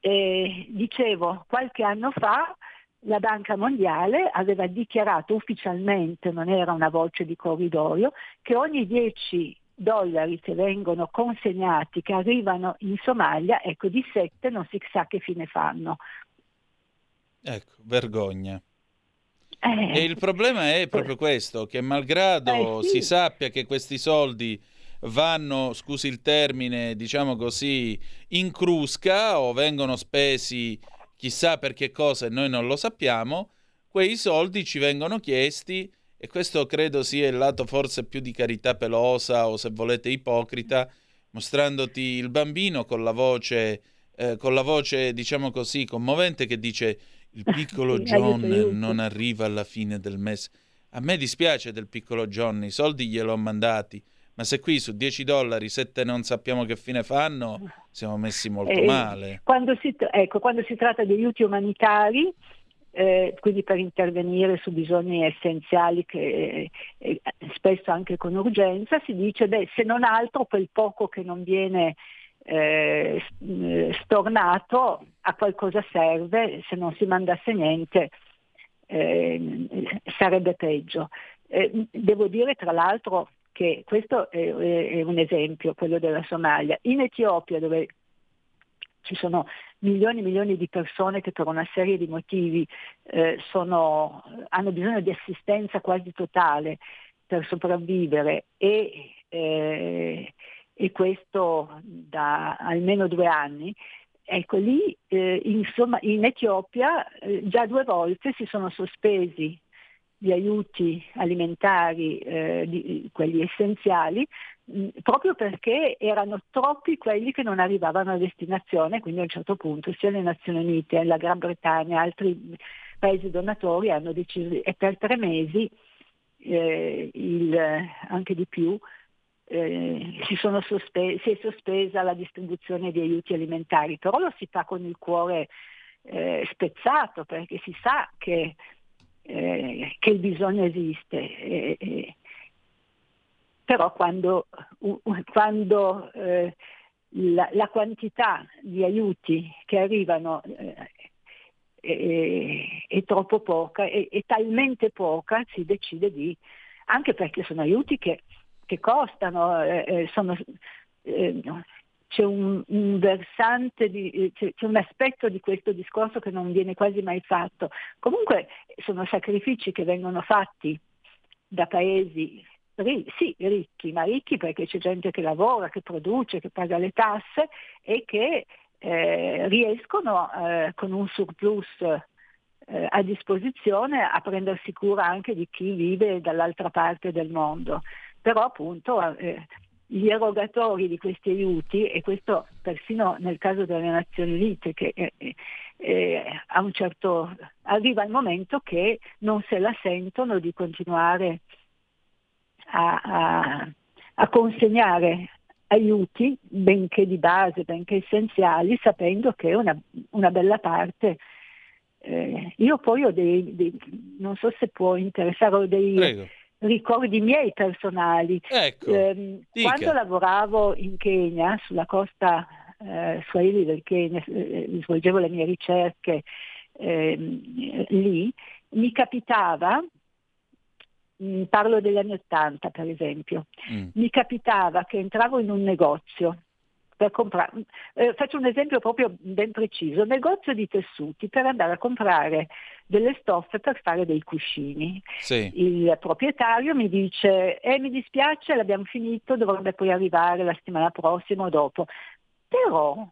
E, dicevo, qualche anno fa la Banca Mondiale aveva dichiarato ufficialmente, non era una voce di corridoio, che ogni 10 dollari che vengono consegnati, che arrivano in Somalia, ecco di sette non si sa che fine fanno. Ecco, vergogna. Eh, e il problema è proprio questo, che malgrado eh, sì. si sappia che questi soldi vanno, scusi il termine, diciamo così, in crusca o vengono spesi chissà per che cosa e noi non lo sappiamo, quei soldi ci vengono chiesti e questo credo sia il lato forse più di carità pelosa o se volete ipocrita, mostrandoti il bambino con la voce, eh, con la voce diciamo così, commovente che dice il piccolo John non arriva alla fine del mese. A me dispiace del piccolo John, i soldi gliel'ho mandati, ma se qui su 10 dollari 7 non sappiamo che fine fanno, siamo messi molto eh, male. Quando si, ecco, quando si tratta di aiuti umanitari, eh, quindi per intervenire su bisogni essenziali che eh, spesso anche con urgenza, si dice beh, se non altro quel poco che non viene eh, stornato, a qualcosa serve, se non si mandasse niente eh, sarebbe peggio. Eh, devo dire tra l'altro che questo è, è, un esempio, quello della Somalia. In Etiopia, dove ci sono milioni e milioni di persone che per una serie di motivi eh, sono, hanno bisogno di assistenza quasi totale per sopravvivere e, eh, e questo da almeno due anni, ecco lì eh, insomma, in Etiopia eh, già due volte si sono sospesi gli aiuti alimentari, eh, di, quelli essenziali, proprio perché erano troppi quelli che non arrivavano a destinazione, quindi a un certo punto sia le Nazioni Unite, la Gran Bretagna, altri paesi donatori hanno deciso, e per tre mesi, eh, il, anche di più, eh, si, sospe- si, è sospesa la distribuzione di aiuti alimentari, però lo si fa con il cuore eh, spezzato perché si sa che eh, che il bisogno esiste. Eh, però quando, quando eh, la, la, quantità di aiuti che arrivano eh, è, troppo poca, è, è, talmente poca, si decide di, anche perché sono aiuti che, che costano, sono, c'è un, un versante, di, c'è, c'è, un aspetto di questo discorso che non viene quasi mai fatto. Comunque sono sacrifici che vengono fatti da paesi sì, ricchi, ma ricchi perché c'è gente che lavora, che produce, che paga le tasse e che eh, riescono eh, con un surplus eh, a disposizione a prendersi cura anche di chi vive dall'altra parte del mondo. Però appunto eh, gli erogatori di questi aiuti, e questo persino nel caso delle Nazioni Unite, che eh, eh, certo, arriva il momento che non se la sentono di continuare a, a, a consegnare aiuti, benché di base, benché essenziali, sapendo che una, una bella parte. Eh, io poi ho dei, dei, non so se può interessare, ho dei, Prego. ricordi miei personali. Ecco, eh, quando lavoravo in Kenya, sulla costa eh, Swahili del Kenya, eh, svolgevo le mie ricerche ehm, lì, mi capitava, parlo degli anni Ottanta per esempio, mm. mi capitava che entravo in un negozio per comprare, eh, faccio un esempio proprio ben preciso, negozio di tessuti per andare a comprare delle stoffe per fare dei cuscini. Sì. Il proprietario mi dice, eh mi dispiace, l'abbiamo finito, dovrebbe poi arrivare la settimana prossima o dopo. Però,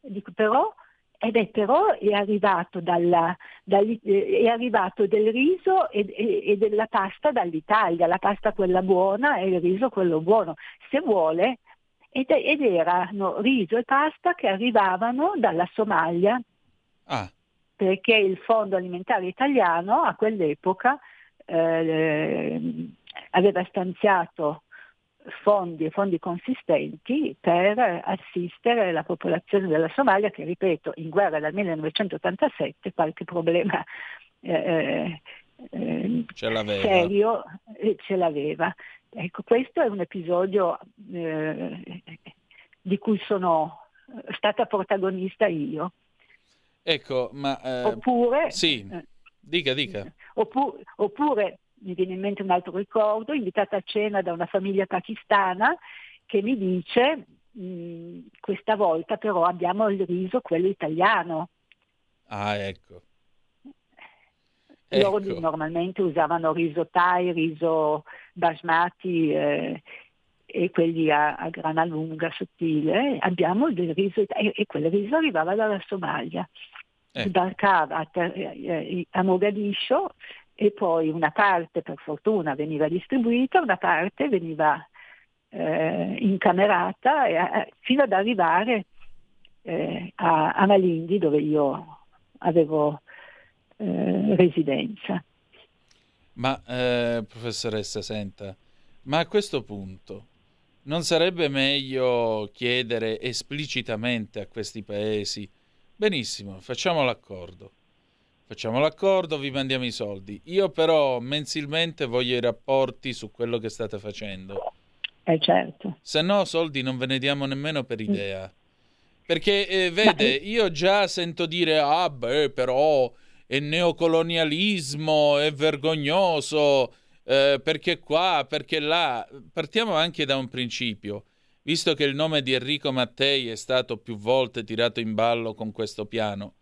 dico però, ed è però è arrivato, dalla, è arrivato del riso e, e, e, della pasta dall'Italia, la pasta quella buona e il riso quello buono. Se vuole ed, ed erano riso e pasta che arrivavano dalla Somalia. Ah. Perché il Fondo Alimentare Italiano a quell'epoca eh, aveva stanziato fondi e fondi consistenti per assistere la popolazione della Somalia che, ripeto, in guerra dal 1987 qualche problema eh, eh, ce serio eh, ce l'aveva. Ecco, questo è un episodio eh, di cui sono stata protagonista io. Ecco, ma... Eh, oppure... Sì, eh, dica, dica. Oppure, oppure, mi viene in mente un altro ricordo, invitata a cena da una famiglia pakistana che mi dice, mm, questa volta però abbiamo il riso, quello italiano. Ah, ecco. Loro ecco. normalmente usavano riso Thai, riso basmati eh, e quelli a, a, grana lunga, sottile. Abbiamo del riso e, e quel riso arrivava dalla Somalia. Eh. Sbarcava a, eh, a Mogadiscio e poi una parte per fortuna veniva distribuita, una parte veniva eh, incamerata eh, fino ad arrivare eh, a, a Malindi dove io avevo eh, residenza. Ma eh, professoressa, senta, ma a questo punto non sarebbe meglio chiedere esplicitamente a questi paesi, benissimo, facciamo l'accordo, facciamo l'accordo, vi mandiamo i soldi, io però mensilmente voglio i rapporti su quello che state facendo. Eh certo. Se no soldi non ve ne diamo nemmeno per idea. Perché eh, vede, Ma... io già sento dire, ah beh, però è neocolonialismo, è vergognoso, eh, perché qua, perché là. Partiamo anche da un principio. Visto che il nome di Enrico Mattei è stato più volte tirato in ballo con questo piano,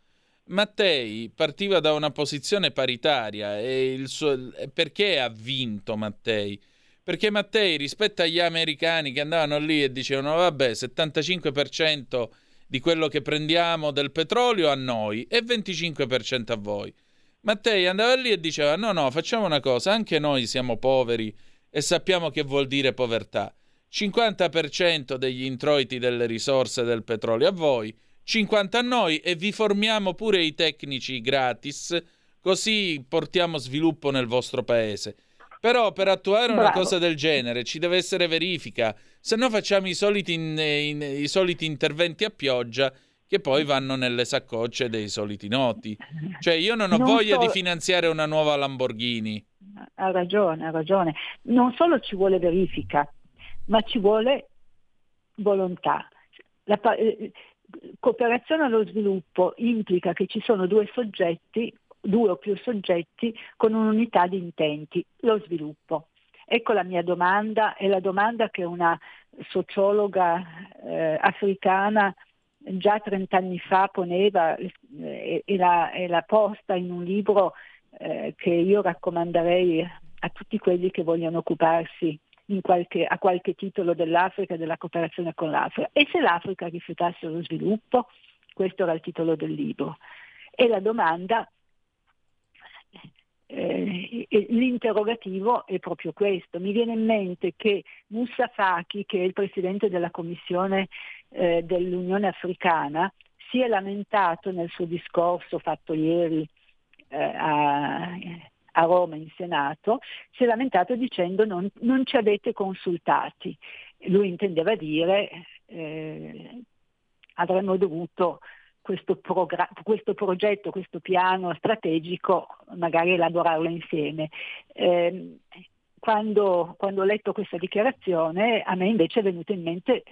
Mattei partiva da una posizione paritaria e suo... perché ha vinto Mattei? Perché Mattei rispetto agli americani che andavano lì e dicevano vabbè 75% di quello che prendiamo del petrolio a noi e 25% a voi. Mattei andava lì e diceva no no facciamo una cosa, anche noi siamo poveri e sappiamo che vuol dire povertà. 50% degli introiti delle risorse del petrolio a voi, 50 a noi e vi formiamo pure i tecnici gratis, così portiamo sviluppo nel vostro paese. Però per attuare una Bravo. cosa del genere ci deve essere verifica, se no facciamo i soliti, in, in, i soliti interventi a pioggia che poi vanno nelle saccocce dei soliti noti. Cioè io non ho non voglia so... di finanziare una nuova Lamborghini. Ha ragione, ha ragione. Non solo ci vuole verifica, ma ci vuole volontà. La eh, cooperazione allo sviluppo implica che ci sono due soggetti due o più soggetti con un'unità di intenti, lo sviluppo. Ecco la mia domanda, è la domanda che una sociologa eh, africana già 30 anni fa poneva eh, e, la, e, la, posta in un libro eh, che io raccomanderei a tutti quelli che vogliono occuparsi qualche, a qualche titolo dell'Africa della cooperazione con l'Africa. E se l'Africa rifiutasse lo sviluppo? Questo era il titolo del libro. E la domanda eh, l'interrogativo è proprio questo. Mi viene in mente che Moussa Faki, che è il presidente della Commissione eh, dell'Unione Africana, si è lamentato nel suo discorso fatto ieri eh, a, a, Roma in Senato, si è lamentato dicendo non, non ci avete consultati. Lui intendeva dire eh, avremmo dovuto questo, progra- questo, progetto, questo piano strategico, magari elaborarlo insieme. Eh, quando, quando, ho letto questa dichiarazione a me invece è venuta in mente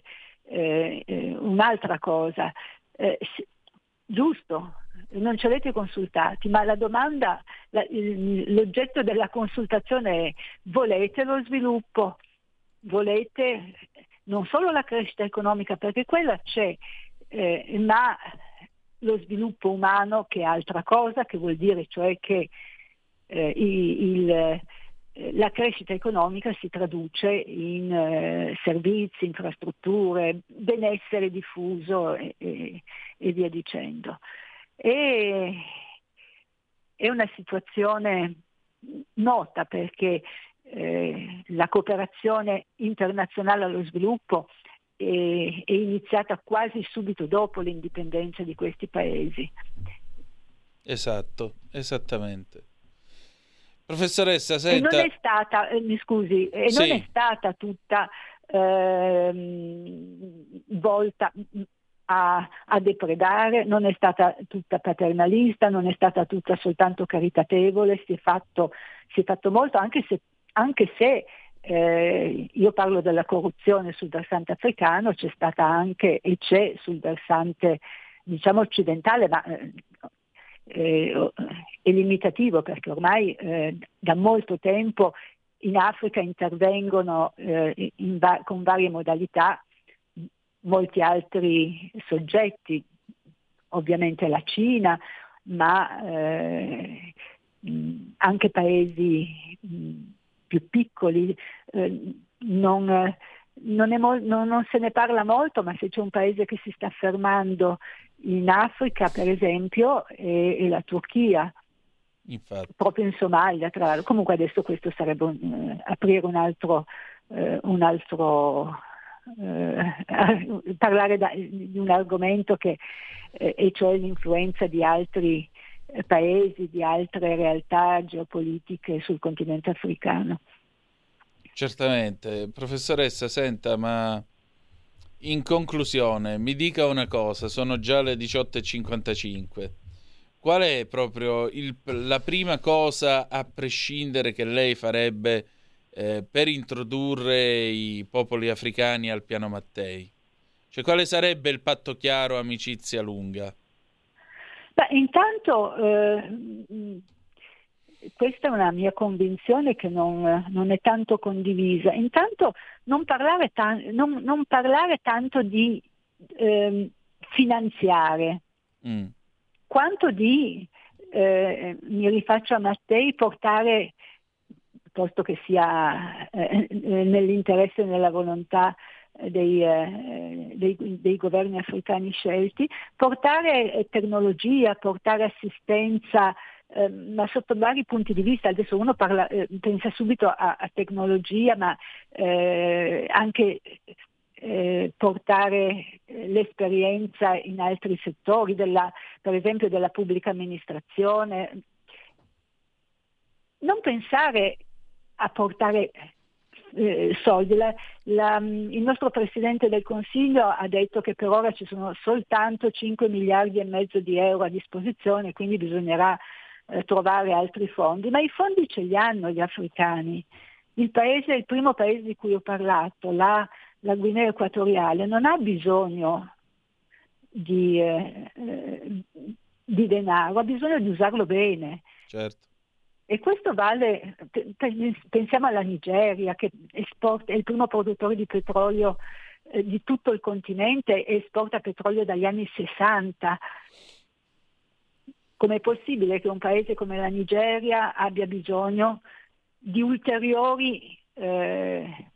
eh, eh un'altra cosa. Eh, giusto, non ci avete consultati, ma la domanda, la, il, l'oggetto della consultazione è volete lo sviluppo? Volete non solo la crescita economica, perché quella c'è, eh, ma lo sviluppo umano che è altra cosa, che vuol dire cioè che eh, il, eh, la crescita economica si traduce in eh, servizi, infrastrutture, benessere diffuso e, e, e via dicendo. E, è una situazione nota perché eh, la cooperazione internazionale allo sviluppo è, è iniziata quasi subito dopo l'indipendenza di questi paesi. Esatto, esattamente. Professoressa, senta... E non è stata, eh, mi scusi, e sì. non è stata tutta eh, volta a, a, depredare, non è stata tutta paternalista, non è stata tutta soltanto caritatevole, si è fatto, si è fatto molto, anche se, anche se eh, io parlo della corruzione sul versante africano, c'è stata anche e c'è sul versante diciamo occidentale, ma eh, eh, è limitativo perché ormai eh, da molto tempo in Africa intervengono eh, in va- con varie modalità molti altri soggetti, ovviamente la Cina, ma eh, anche paesi più piccoli, eh, non, non, mo- non, non, se ne parla molto, ma se c'è un paese che si sta fermando in Africa, per esempio, è, è la Turchia. Infatti. Proprio in Somalia, tra l'altro. Comunque adesso questo sarebbe un, eh, aprire un altro, eh, un altro eh, parlare da, di un argomento che, eh, e cioè l'influenza di altri paesi, di altre realtà geopolitiche sul continente africano. Certamente, professoressa, senta, ma in conclusione mi dica una cosa, sono già le 18.55. Qual è proprio il, la prima cosa, a prescindere, che lei farebbe eh, per introdurre i popoli africani al piano Mattei? Cioè, quale sarebbe il patto chiaro amicizia lunga? Beh, intanto eh, questa è una mia convinzione che non, non è tanto condivisa. Intanto non parlare, ta- non, non parlare tanto di eh, finanziare, mm. quanto di, eh, mi rifaccio a Mattei, portare, posto che sia eh, nell'interesse e nella volontà dei, eh, dei, dei, governi africani scelti, portare tecnologia, portare assistenza, eh, ma sotto vari punti di vista. Adesso uno parla, eh, pensa subito a, a tecnologia, ma eh, anche eh, portare l'esperienza in altri settori, della, per esempio della pubblica amministrazione. Non pensare a portare eh, soldi. La, la, il nostro Presidente del Consiglio ha detto che per ora ci sono soltanto 5 miliardi e mezzo di euro a disposizione, quindi bisognerà eh, trovare altri fondi, ma i fondi ce li hanno gli africani. Il, paese, il primo paese di cui ho parlato, la, la Guinea Equatoriale, non ha bisogno di, eh, eh di denaro, ha bisogno di usarlo bene. Certo. E questo vale, pensiamo alla Nigeria che esporta, è il primo produttore di petrolio eh, di tutto il continente e esporta petrolio dagli anni 60. Com'è possibile che un paese come la Nigeria abbia bisogno di ulteriori eh,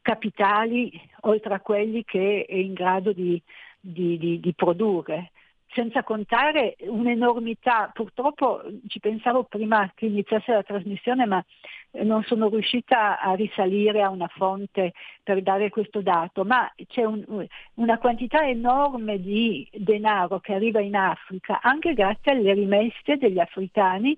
capitali oltre a quelli che è in grado di, di, di, di produrre? Senza contare un'enormità. Purtroppo ci pensavo prima che iniziasse la trasmissione, ma non sono riuscita a risalire a una fonte per dare questo dato, ma c'è un, una quantità enorme di denaro che arriva in Africa anche grazie alle rimesse degli africani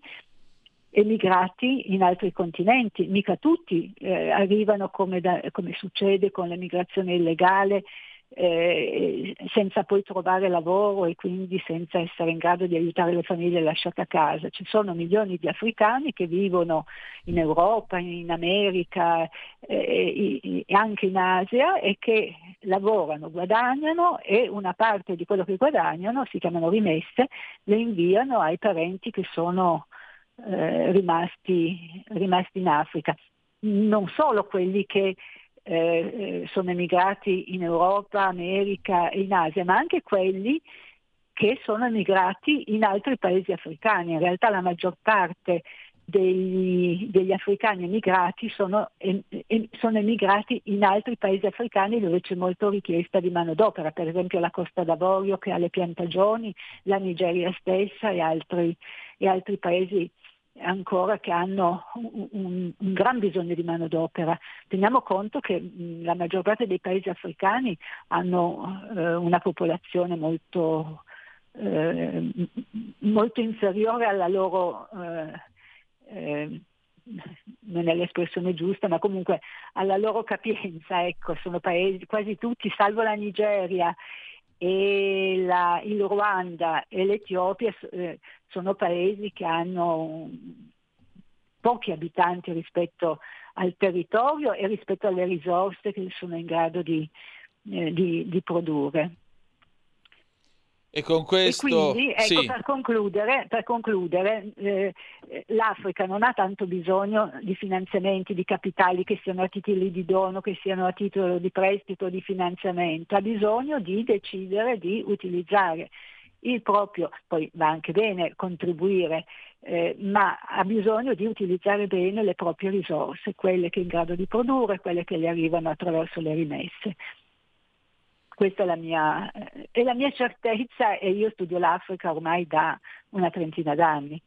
emigrati in altri continenti, mica tutti eh, arrivano come, da, come succede con l'emigrazione illegale eh, senza poi trovare lavoro e quindi senza essere in grado di aiutare le famiglie lasciate a casa. Ci sono milioni di africani che vivono in Europa, in America eh, e anche in Asia e che lavorano, guadagnano e una parte di quello che guadagnano, si chiamano rimesse, le inviano ai parenti che sono eh, rimasti, rimasti in Africa. Non solo quelli che eh, eh, sono emigrati in Europa, America e in Asia, ma anche quelli che sono emigrati in altri paesi africani. In realtà la maggior parte degli, degli africani emigrati sono, em, sono, emigrati in altri paesi africani dove c'è molta richiesta di manodopera, per esempio la Costa d'Avorio che ha le piantagioni, la Nigeria stessa e altri, e altri paesi ancora che hanno un, un, gran bisogno di manodopera. Teniamo conto che la maggior parte dei paesi africani hanno eh, una popolazione molto, eh, molto, inferiore alla loro, eh, eh, non è l'espressione giusta, ma comunque alla loro capienza. Ecco, sono paesi, quasi tutti, salvo la Nigeria e la, il Ruanda e l'Etiopia eh, sono paesi che hanno pochi abitanti rispetto al territorio e rispetto alle risorse che sono in grado di, eh, di, di produrre. E con questo... E quindi, ecco, sì. per concludere, per concludere eh, l'Africa non ha tanto bisogno di finanziamenti, di capitali che siano a titoli di dono, che siano a titolo di prestito, di finanziamento, ha bisogno di decidere di utilizzare il proprio, poi va anche bene contribuire, eh, ma ha bisogno di utilizzare bene le proprie risorse, quelle che è in grado di produrre, quelle che gli arrivano attraverso le rimesse questa è la, mia, è la mia certezza e io studio l'Africa ormai da una trentina d'anni.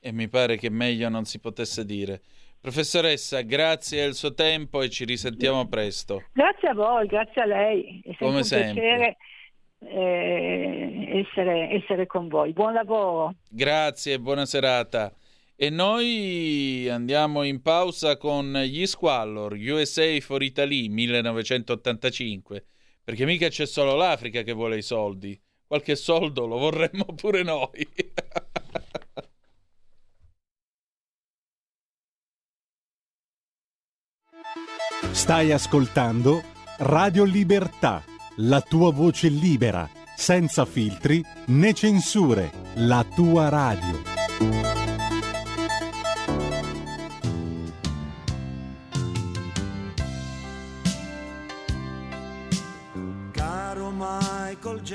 E mi pare che meglio non si potesse dire. Professoressa, grazie al suo tempo e ci risentiamo presto. Grazie a voi, grazie a lei. È sempre Come un sempre. piacere eh, essere, essere con voi. Buon lavoro. Grazie, buona serata. E noi andiamo in pausa con gli Squallor, USA for Italy 1985. Perché mica c'è solo l'Africa che vuole i soldi. Qualche soldo lo vorremmo pure noi. Stai ascoltando Radio Libertà, la tua voce libera, senza filtri né censure, la tua radio.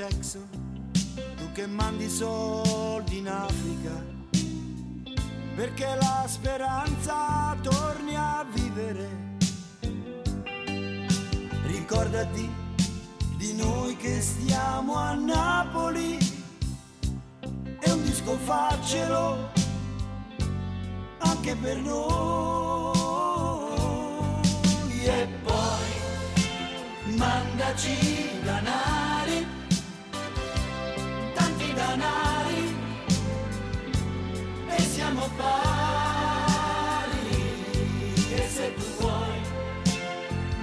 Jackson, tu che mandi soldi in Africa, perché la speranza torni a vivere. Ricordati di noi che stiamo a Napoli e un disco faccelo anche per noi e poi mandaci danari e siamo pari. E se tu vuoi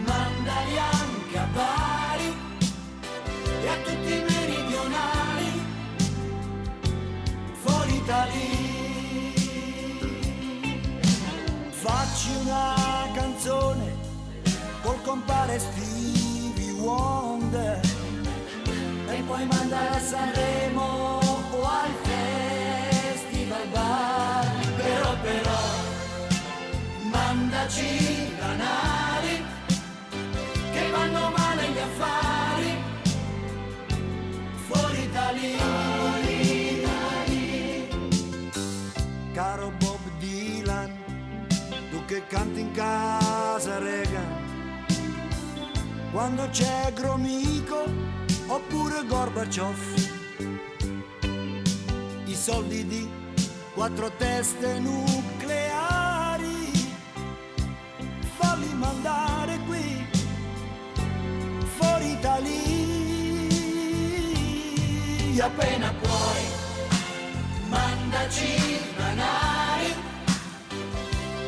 mandali anche a Bari e a tutti i meridionali fuori lì facci una canzone col compare Stevie Wonder e poi mandare a Sanremo mandaci danari che vanno male gli affari. Fuori da lì caro Bob Dylan tu che canti in casa rega. Quando c'è Gromico oppure Gorbaciov i soldi di quattro teste nucleari da lì appena puoi mandaci danari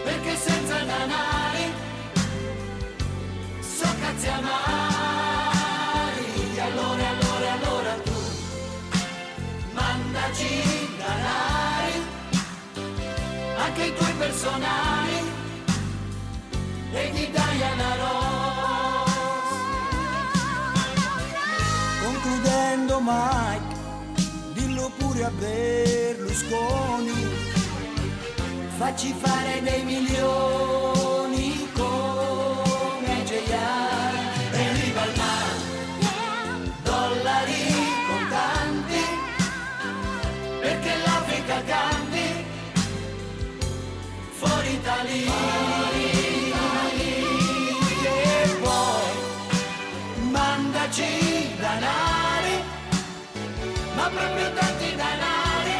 perché senza danari so cazzi amari. Allora allora allora tu mandaci danari anche i tuoi personali e di Diana Ross Mike dillo pure a Berlusconi. Facci fare dei milioni come JR e viva il mare dollari contanti perché l'Africa canti fuori da lì e poi mandaci danari proprio tanti danari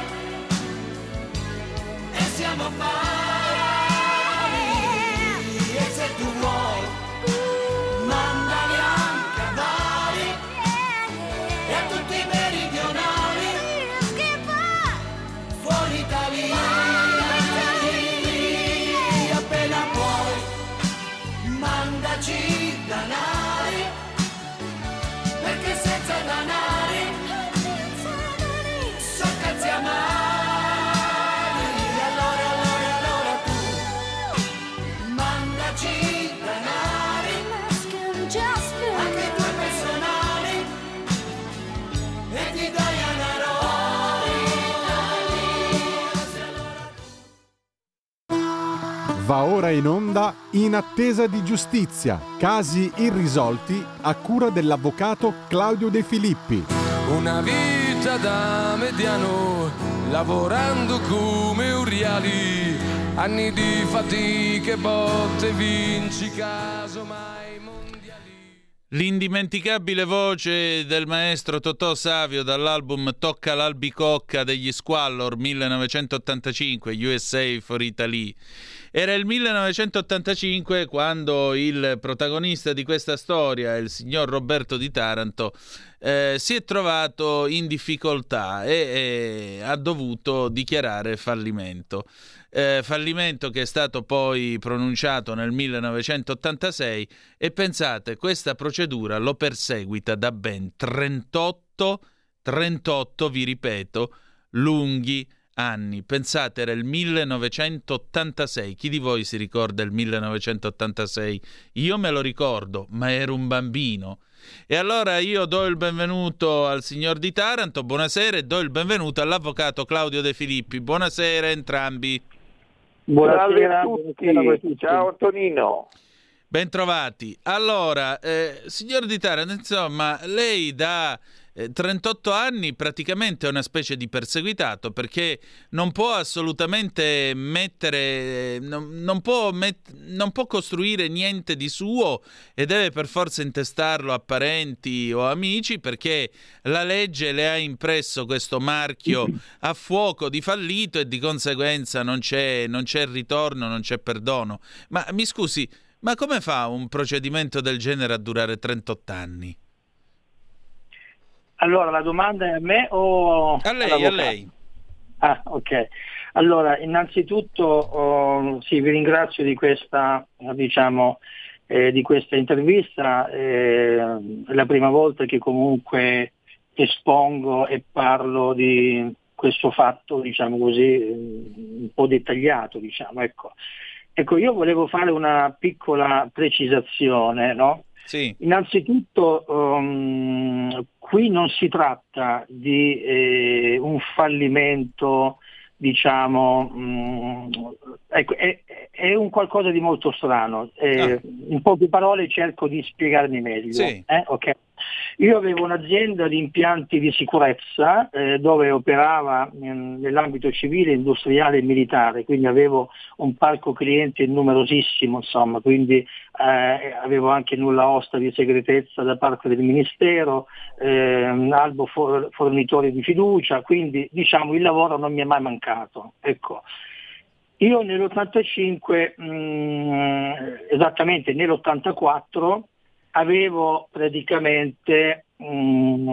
e siamo pari Va ora in onda In attesa di giustizia, casi irrisolti a cura dell'avvocato Claudio De Filippi. Una vita da mediano, lavorando come uriali, anni di fatiche, botte, vinci casomai mondiali. L'indimenticabile voce del maestro Totò Savio dall'album Tocca l'albicocca degli Squallor 1985, USA for Italy. Era il 1985 quando il protagonista di questa storia, il signor Roberto di Taranto, eh, si è trovato in difficoltà e, e ha dovuto dichiarare fallimento. Eh, fallimento che è stato poi pronunciato nel 1986 e pensate, questa procedura lo perseguita da ben 38, 38, vi ripeto, lunghi anni. Pensate, era il 1986. Chi di voi si ricorda il 1986? Io me lo ricordo, ma ero un bambino. E allora io do il benvenuto al signor Di Taranto, buonasera, e do il benvenuto all'avvocato Claudio De Filippi. Buonasera a entrambi. Buonasera a tutti. Buonasera Ciao Antonino. Bentrovati. Allora, eh, signor Di Taranto, insomma, lei da 38 eh, anni praticamente è una specie di perseguitato perché non può assolutamente mettere, non, non, può met, non, può costruire niente di suo e deve per forza intestarlo a parenti o amici perché la legge le ha impresso questo marchio a fuoco di fallito e di conseguenza non c'è, non c'è ritorno, non c'è perdono. Ma mi scusi, ma come fa un procedimento del genere a durare 38 anni? Allora, la domanda è a me o a lei? A lei. Ah, ok. Allora, innanzitutto oh, sì, vi ringrazio di questa, diciamo, eh, di questa intervista. Eh, è la prima volta che comunque espongo e parlo di questo fatto, diciamo così, un po' dettagliato, diciamo. Ecco. ecco io volevo fare una piccola precisazione, no? Sì. Innanzitutto um, qui non si tratta di eh, un fallimento, diciamo, um, ecco, è, è, un qualcosa di molto strano. Eh, ah. In poche parole cerco di spiegarmi meglio. Sì. Eh? Okay. Io avevo un'azienda di impianti di sicurezza eh, dove operava mm, nell'ambito civile, industriale e militare, quindi avevo un parco clienti numerosissimo, insomma, quindi eh, avevo anche nulla osta di segretezza da parte del Ministero, eh, albo for- fornitori di fiducia, quindi diciamo il lavoro non mi è mai mancato. Ecco. Io nell'85, mh, mm, esattamente nell'84, avevo praticamente, mh,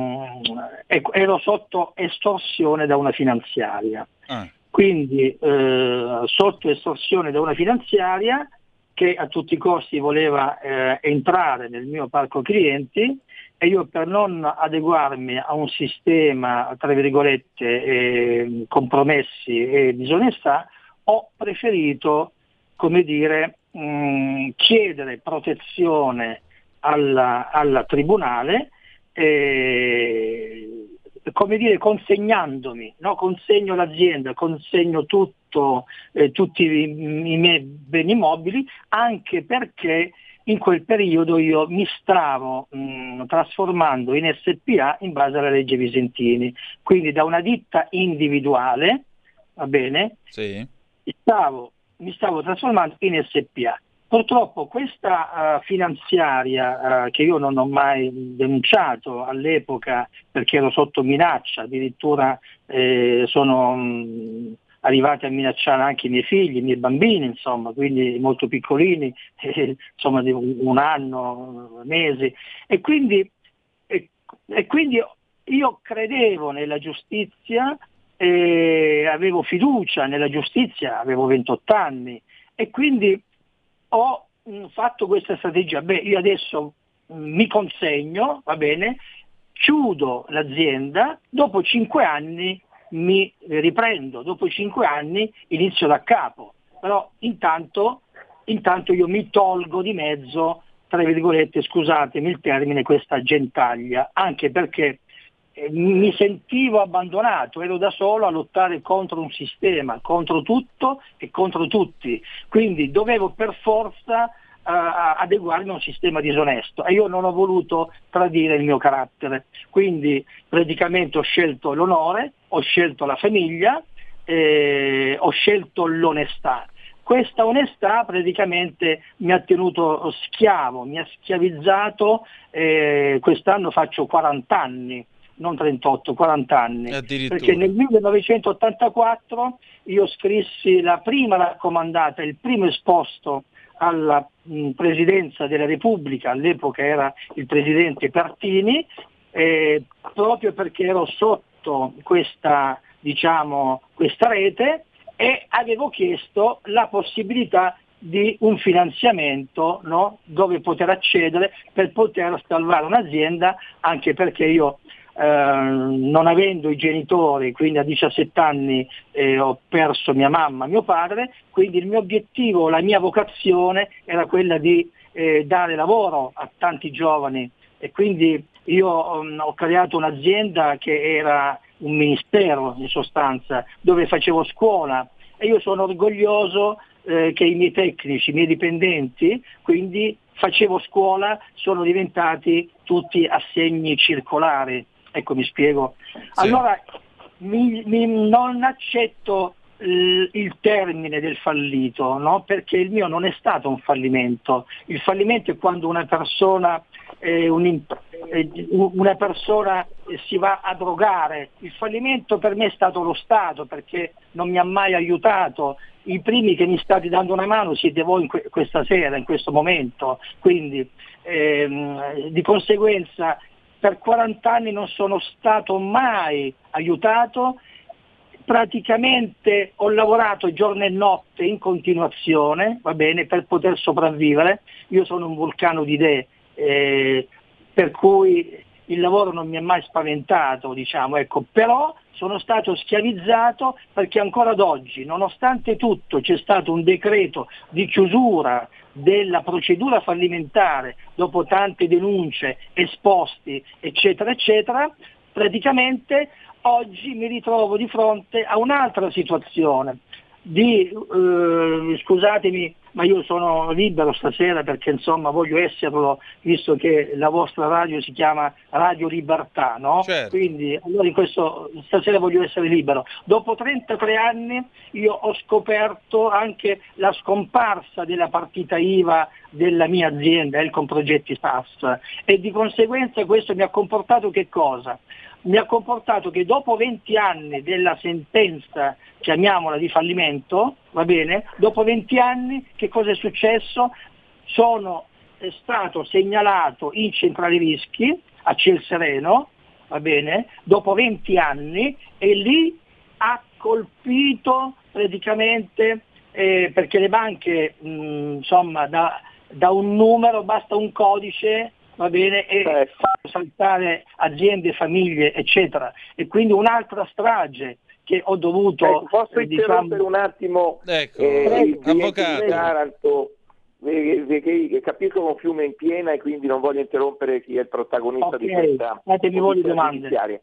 ecco, ero sotto estorsione da una finanziaria. Ah. Quindi eh, sotto estorsione da una finanziaria che a tutti i costi voleva eh, entrare nel mio parco clienti e io per non adeguarmi a un sistema, tra virgolette, eh, compromessi e disonestà, ho preferito, come dire, mh, chiedere protezione al tribunale, eh, come dire, consegnandomi, no? consegno l'azienda, consegno tutto, eh, tutti i, i miei beni mobili, anche perché in quel periodo io mi stavo mh, trasformando in SPA in base alla legge Visentini, quindi da una ditta individuale, va bene, sì. stavo, mi stavo trasformando in SPA. Purtroppo questa uh, finanziaria uh, che io non ho mai denunciato all'epoca perché ero sotto minaccia, addirittura eh, sono mh, mm, arrivati a minacciare anche i miei figli, i miei bambini, insomma, quindi molto piccolini, eh, insomma di un, anno, mesi. E quindi, e, e quindi io credevo nella giustizia, eh, avevo fiducia nella giustizia, avevo 28 anni e quindi ho mm, fatto questa strategia, beh io adesso mm, mi consegno, va bene, chiudo l'azienda, dopo cinque anni mi riprendo, dopo cinque anni inizio da capo, però intanto, intanto io mi tolgo di mezzo, tra virgolette, scusatemi il termine, questa gentaglia, anche perché mi sentivo abbandonato, ero da solo a lottare contro un sistema, contro tutto e contro tutti, quindi dovevo per forza uh, adeguarmi a un sistema disonesto e io non ho voluto tradire il mio carattere, quindi praticamente ho scelto l'onore, ho scelto la famiglia, eh, ho scelto l'onestà. Questa onestà praticamente mi ha tenuto schiavo, mi ha schiavizzato, eh, quest'anno faccio 40 anni non 38, 40 anni. Perché nel 1984 io scrissi la prima raccomandata, il primo esposto alla mh, Presidenza della Repubblica, all'epoca era il Presidente Pertini, eh, proprio perché ero sotto questa, diciamo, questa rete e avevo chiesto la possibilità di un finanziamento no? dove poter accedere per poter salvare un'azienda, anche perché io eh, non avendo i genitori, quindi a 17 anni eh, ho perso mia mamma, mio padre, quindi il mio obiettivo, la mia vocazione era quella di eh, dare lavoro a tanti giovani e quindi io um, ho creato un'azienda che era un ministero in sostanza, dove facevo scuola e io sono orgoglioso eh, che i miei tecnici, i miei dipendenti, quindi facevo scuola, sono diventati tutti assegni circolari. Ecco, mi spiego. Sì. Allora, mi, mi, non accetto il, termine del fallito, no? perché il mio non è stato un fallimento. Il fallimento è quando una persona, eh, un, eh, una persona si va a drogare. Il fallimento per me è stato lo Stato perché non mi ha mai aiutato. I primi che mi state dando una mano siete voi que- questa sera, in questo momento. Quindi ehm, di conseguenza per 40 anni non sono stato mai aiutato, praticamente ho lavorato giorno e notte in continuazione, va bene, per poter sopravvivere. Io sono un vulcano di idee, eh, per cui il lavoro non mi ha mai spaventato, diciamo, ecco, però sono stato schiavizzato perché ancora ad oggi, nonostante tutto, c'è stato un decreto di chiusura della procedura fallimentare dopo tante denunce, esposti, eccetera, eccetera, praticamente oggi mi ritrovo di fronte a un'altra situazione di, eh, scusatemi, ma io sono libero stasera perché insomma voglio esserlo, visto che la vostra radio si chiama Radio Libertà, no? Certo. Quindi allora in questo, stasera voglio essere libero. Dopo 33 anni io ho scoperto anche la scomparsa della partita IVA della mia azienda, Elcom Progetti SAS, e di conseguenza questo mi ha comportato che cosa? Mi ha comportato che dopo 20 anni della sentenza, chiamiamola di fallimento, va bene, dopo 20 anni che cosa è successo? Sono stato segnalato in centrale rischi a Ciel Sereno, va bene, dopo 20 anni e lì ha colpito praticamente eh, perché le banche mh, insomma da, da un numero basta un codice va bene, e certo. saltare aziende, famiglie, eccetera. E quindi un'altra strage che ho dovuto... Ecco, posso eh, diciamo... interrompere un attimo? Ecco, eh, avvocato. Taranto, che capisco che è un fiume in piena e quindi non voglio interrompere chi è il protagonista okay. di questa Fatemi voi le domande.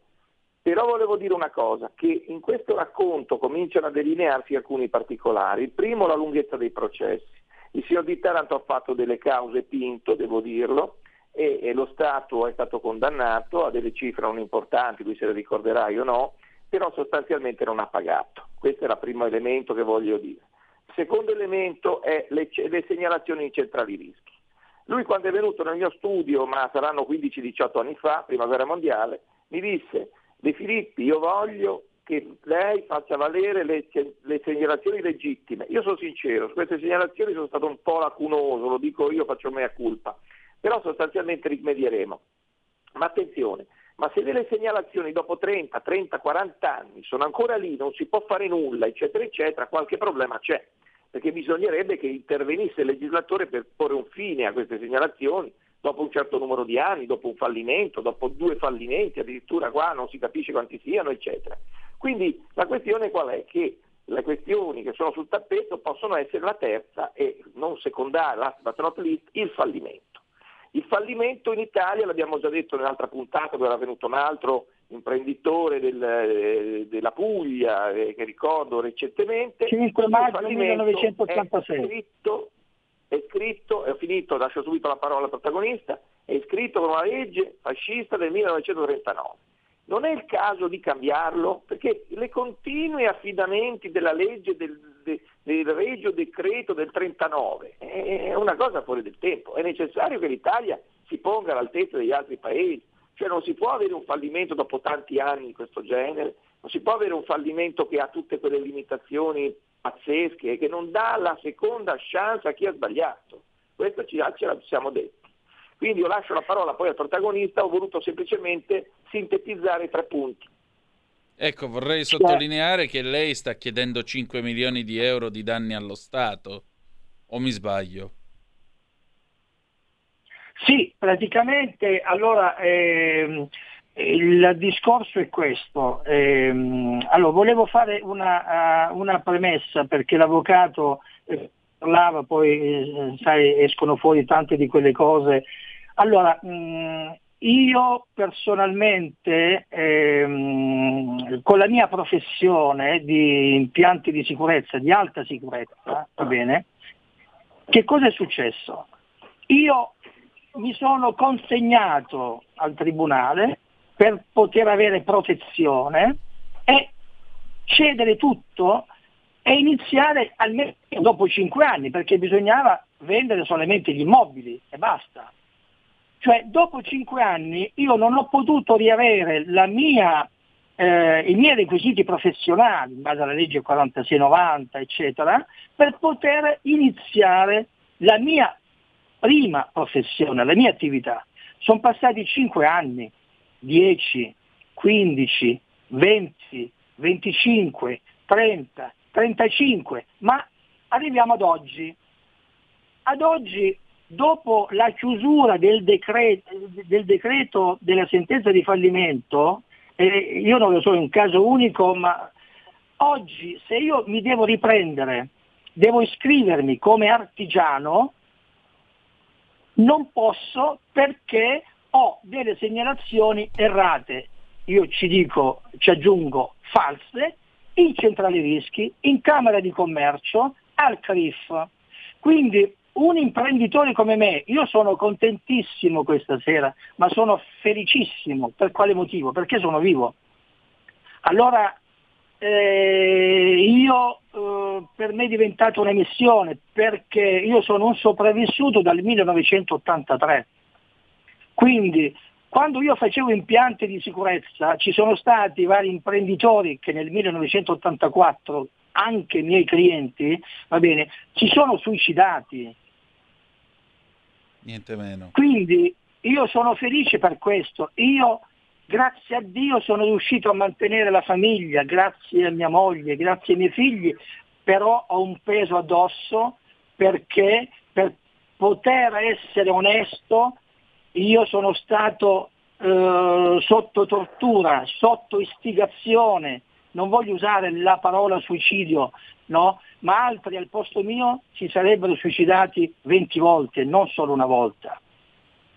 Però volevo dire una cosa, che in questo racconto cominciano a delinearsi alcuni particolari. Il primo la lunghezza dei processi. Il signor Di Taranto ha fatto delle cause pinto, devo dirlo, e, e, lo Stato è stato condannato a delle cifre non importanti, lui se le ricorderà, io no, però sostanzialmente non ha pagato. Questo era il primo elemento che voglio dire. Il secondo elemento è le, le segnalazioni in centrali rischi. Lui quando è venuto nel mio studio, ma saranno 15-18 anni fa, prima guerra mondiale, mi disse De Filippi, io voglio che lei faccia valere le, le, segnalazioni legittime. Io sono sincero, su queste segnalazioni sono stato un po' lacunoso, lo dico io, faccio mea culpa però sostanzialmente rimedieremo. Ma attenzione, ma se delle segnalazioni dopo 30, 30, 40 anni sono ancora lì, non si può fare nulla, eccetera, eccetera, qualche problema c'è, perché bisognerebbe che intervenisse il legislatore per porre un fine a queste segnalazioni dopo un certo numero di anni, dopo un fallimento, dopo due fallimenti, addirittura qua non si capisce quanti siano, eccetera. Quindi la questione qual è? Che le questioni che sono sul tappeto possono essere la terza e non secondaria, last but not least, il fallimento. Il fallimento in Italia, l'abbiamo già detto nell'altra puntata, dove era venuto un altro imprenditore del, eh, della Puglia, eh, che ricordo recentemente. 5 maggio 1986. È scritto, è scritto, ho finito, lascio subito la parola al protagonista, è scritto con una legge fascista del 1939. Non è il caso di cambiarlo perché le continui affidamenti della legge del, de, del regio decreto del 39 è una cosa fuori del tempo. È necessario che l'Italia si ponga all'altezza degli altri paesi. Cioè non si può avere un fallimento dopo tanti anni di questo genere, non si può avere un fallimento che ha tutte quelle limitazioni pazzesche e che non dà la seconda chance a chi ha sbagliato. Questo ce la siamo detti. Quindi io lascio la parola poi al protagonista, ho voluto semplicemente sintetizzare tre punti. Ecco, vorrei sottolineare che lei sta chiedendo 5 milioni di euro di danni allo Stato, o mi sbaglio? Sì, praticamente allora ehm, il discorso è questo. Ehm, allora, volevo fare una, uh, una, premessa perché l'avvocato eh, parlava, poi eh, sai, escono fuori tante di quelle cose allora, mh, mm, io personalmente, ehm, con la mia professione di impianti di sicurezza, di alta sicurezza, va bene, che cosa è successo? Io mi sono consegnato al tribunale per poter avere protezione e cedere tutto e iniziare almeno dopo cinque anni, perché bisognava vendere solamente gli immobili e basta. Cioè dopo cinque anni io non ho potuto riavere mia, eh, i miei requisiti professionali, in base alla legge 4690, eccetera, per poter iniziare la mia prima professione, la mia attività. Sono passati cinque anni, 10, 15, 20, 25, 30, 35, ma arriviamo ad oggi. Ad oggi, dopo la chiusura del decreto, del decreto della sentenza di fallimento, eh, io non lo so, è un caso unico, ma oggi se io mi devo riprendere, devo iscrivermi come artigiano, non posso perché ho delle segnalazioni errate, io ci dico, ci aggiungo false, in centrale rischi, in Camera di Commercio, al CRIF. Quindi un imprenditore come me, io sono contentissimo questa sera, ma sono felicissimo. Per quale motivo? Perché sono vivo. Allora eh, io eh, per me è diventata una missione perché io sono un sopravvissuto dal 1983. Quindi quando io facevo impianti di sicurezza ci sono stati vari imprenditori che nel 1984, anche miei clienti, va bene, si sono suicidati. Niente meno. Quindi io sono felice per questo. Io grazie a Dio sono riuscito a mantenere la famiglia, grazie a mia moglie, grazie ai miei figli, però ho un peso addosso perché per poter essere onesto io sono stato eh, sotto tortura, sotto istigazione, non voglio usare la parola suicidio, no? Ma altri al posto mio si sarebbero suicidati 20 volte, non solo una volta.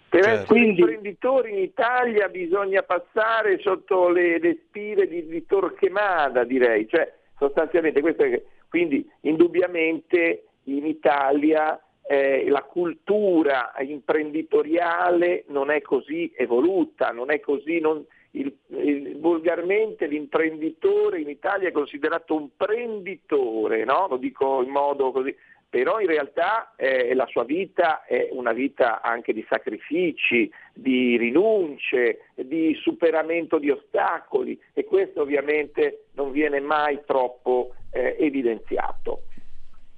Per certo. essere Quindi... imprenditori in Italia bisogna passare sotto le, le spire di, di Torquemada, direi, cioè sostanzialmente questo è, quindi indubbiamente in Italia eh, la cultura imprenditoriale non è così evoluta, non è così, non, il, il, volgarmente l'imprenditore in Italia è considerato un prenditore, no? lo dico in modo così, però in realtà eh, la sua vita è una vita anche di sacrifici, di rinunce, di superamento di ostacoli e questo ovviamente non viene mai troppo eh, evidenziato.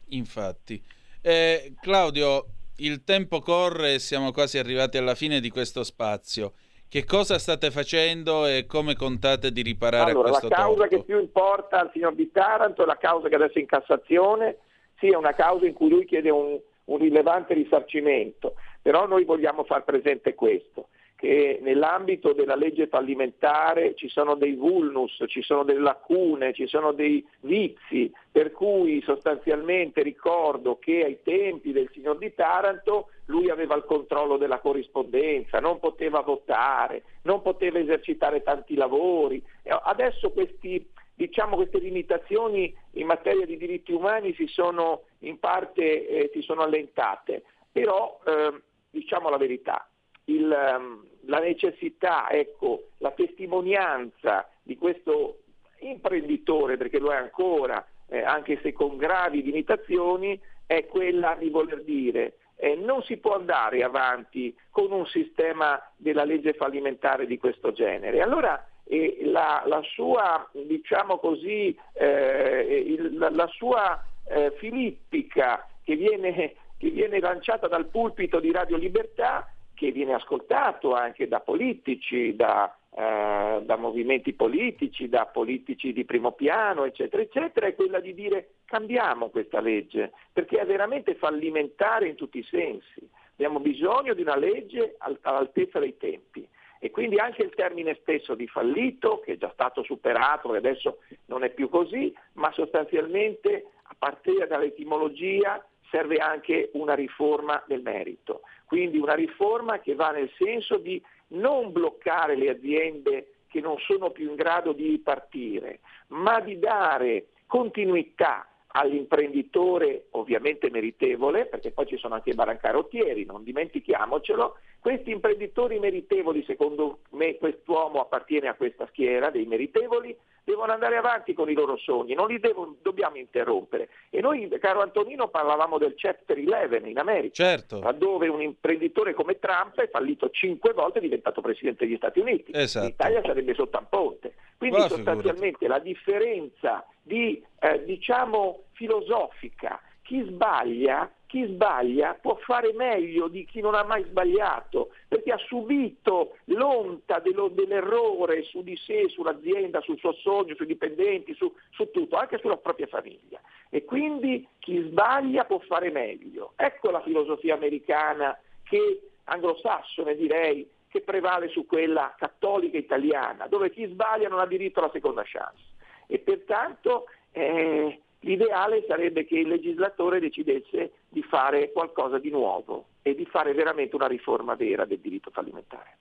Infatti. Eh, Claudio, il tempo corre e siamo quasi arrivati alla fine di questo spazio. Che cosa state facendo e come contate di riparare allora, questo La causa torto? che più importa al signor Di Taranto è la causa che adesso è in Cassazione, sì è una causa in cui lui chiede un, un rilevante risarcimento, però noi vogliamo far presente questo, che nell'ambito della legge fallimentare ci sono dei vulnus, ci sono delle lacune, ci sono dei vizi, per cui sostanzialmente ricordo che ai tempi del signor Di Taranto lui aveva il controllo della corrispondenza, non poteva votare, non poteva esercitare tanti lavori. Adesso questi diciamo, queste limitazioni in materia di diritti umani si sono in parte eh, si sono allentate, però eh, diciamo la verità, il, um, la necessità, ecco, la testimonianza di questo imprenditore, perché lo è ancora, eh, anche se con gravi limitazioni, è quella di voler dire eh, non si può andare avanti con un sistema della legge fallimentare di questo genere. Allora e la, la sua, diciamo così, eh, il, la, la, sua eh, filippica che viene, che viene lanciata dal pulpito di Radio Libertà, che viene ascoltato anche da politici, da, eh, da movimenti politici, da politici di primo piano, eccetera, eccetera, è quella di dire cambiamo questa legge, perché è veramente fallimentare in tutti i sensi. Abbiamo bisogno di una legge all'altezza dei tempi e quindi anche il termine stesso di fallito, che è già stato superato e adesso non è più così, ma sostanzialmente a partire dall'etimologia serve anche una riforma del merito, quindi una riforma che va nel senso di non bloccare le aziende che non sono più in grado di ripartire, ma di dare continuità all'imprenditore ovviamente meritevole, perché poi ci sono anche i barancarottieri, non dimentichiamocelo, questi imprenditori meritevoli, secondo me quest'uomo appartiene a questa schiera dei meritevoli, devono andare avanti con i loro sogni, non li devo, dobbiamo interrompere. E noi, caro Antonino, parlavamo del Chapter 11 in America, certo. dove un imprenditore come Trump è fallito cinque volte e è diventato Presidente degli Stati Uniti. Esatto. L'Italia sarebbe sotto a ponte. Quindi Ma sostanzialmente figurati. la differenza di, eh, diciamo, filosofica, chi sbaglia, chi sbaglia può fare meglio di chi non ha mai sbagliato, perché ha subito l'onta dello- dell'errore su di sé, sull'azienda, sul suo sogno, sui dipendenti, su, su tutto, anche sulla propria famiglia. E quindi chi sbaglia può fare meglio. Ecco la filosofia americana che anglosassone direi che prevale su quella cattolica italiana, dove chi sbaglia non ha diritto alla seconda chance. E pertanto eh, l'ideale sarebbe che il legislatore decidesse di fare qualcosa di nuovo e di fare veramente una riforma vera del diritto fallimentare.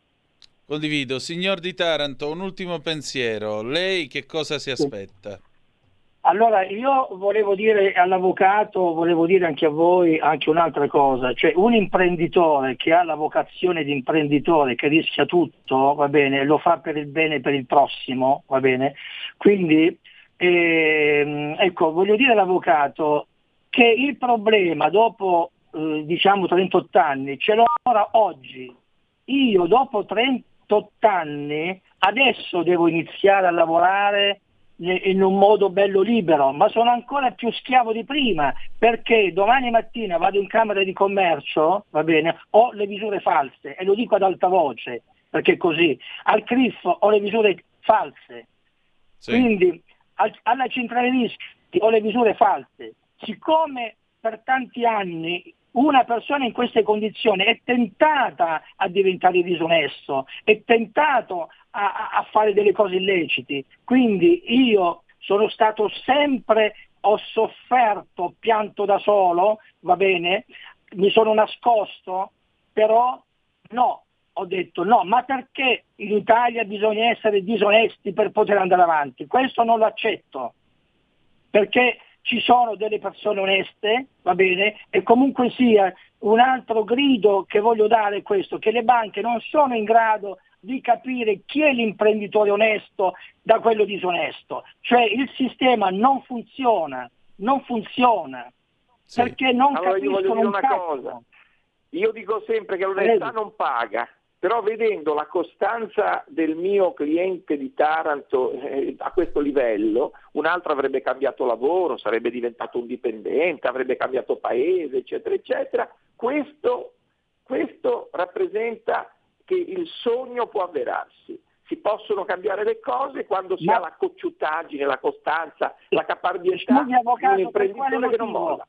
Condivido. Signor Di Taranto, un ultimo pensiero. Lei che cosa si aspetta? Allora, io volevo dire all'avvocato, volevo dire anche a voi anche un'altra cosa, cioè un imprenditore che ha la vocazione di imprenditore, che rischia tutto, va bene, lo fa per il bene per il prossimo, va bene? Quindi, ehm, ecco, voglio dire all'avvocato che il problema dopo, eh, diciamo, 38 anni ce l'ho ancora oggi. Io dopo 38 anni adesso devo iniziare a lavorare in un modo bello libero, ma sono ancora più schiavo di prima, perché domani mattina vado in Camera di Commercio, va bene, ho le misure false e lo dico ad alta voce, perché è così, al CRIF ho le misure false, Sì. quindi al- alla centrale rischi ho le misure false. Siccome per tanti anni una persona in queste condizioni è tentata a diventare disonesto, è tentato a, a- fare delle cose illeciti, quindi io sono stato sempre, ho sofferto, pianto da solo, va bene, mi sono nascosto, però no, ho detto no, ma perché in Italia bisogna essere disonesti per poter andare avanti? Questo non lo accetto, perché ci sono delle persone oneste, va bene, e comunque sia un altro grido che voglio dare è questo, che le banche non sono in grado di capire chi è l'imprenditore onesto da quello disonesto, cioè il sistema non funziona, non funziona, Sì. perché non Allora io voglio capiscono dire un una cazzo. cosa. Io dico sempre che l'onestà non paga, però vedendo la costanza del mio cliente di Taranto eh, a questo livello, un altro avrebbe cambiato lavoro, sarebbe diventato un dipendente, avrebbe cambiato paese, eccetera, eccetera. Questo, questo rappresenta che il sogno può avverarsi. Si possono cambiare le cose quando si Ma- ha la cocciutaggine, la costanza, la caparbietà di un imprenditore che non molla.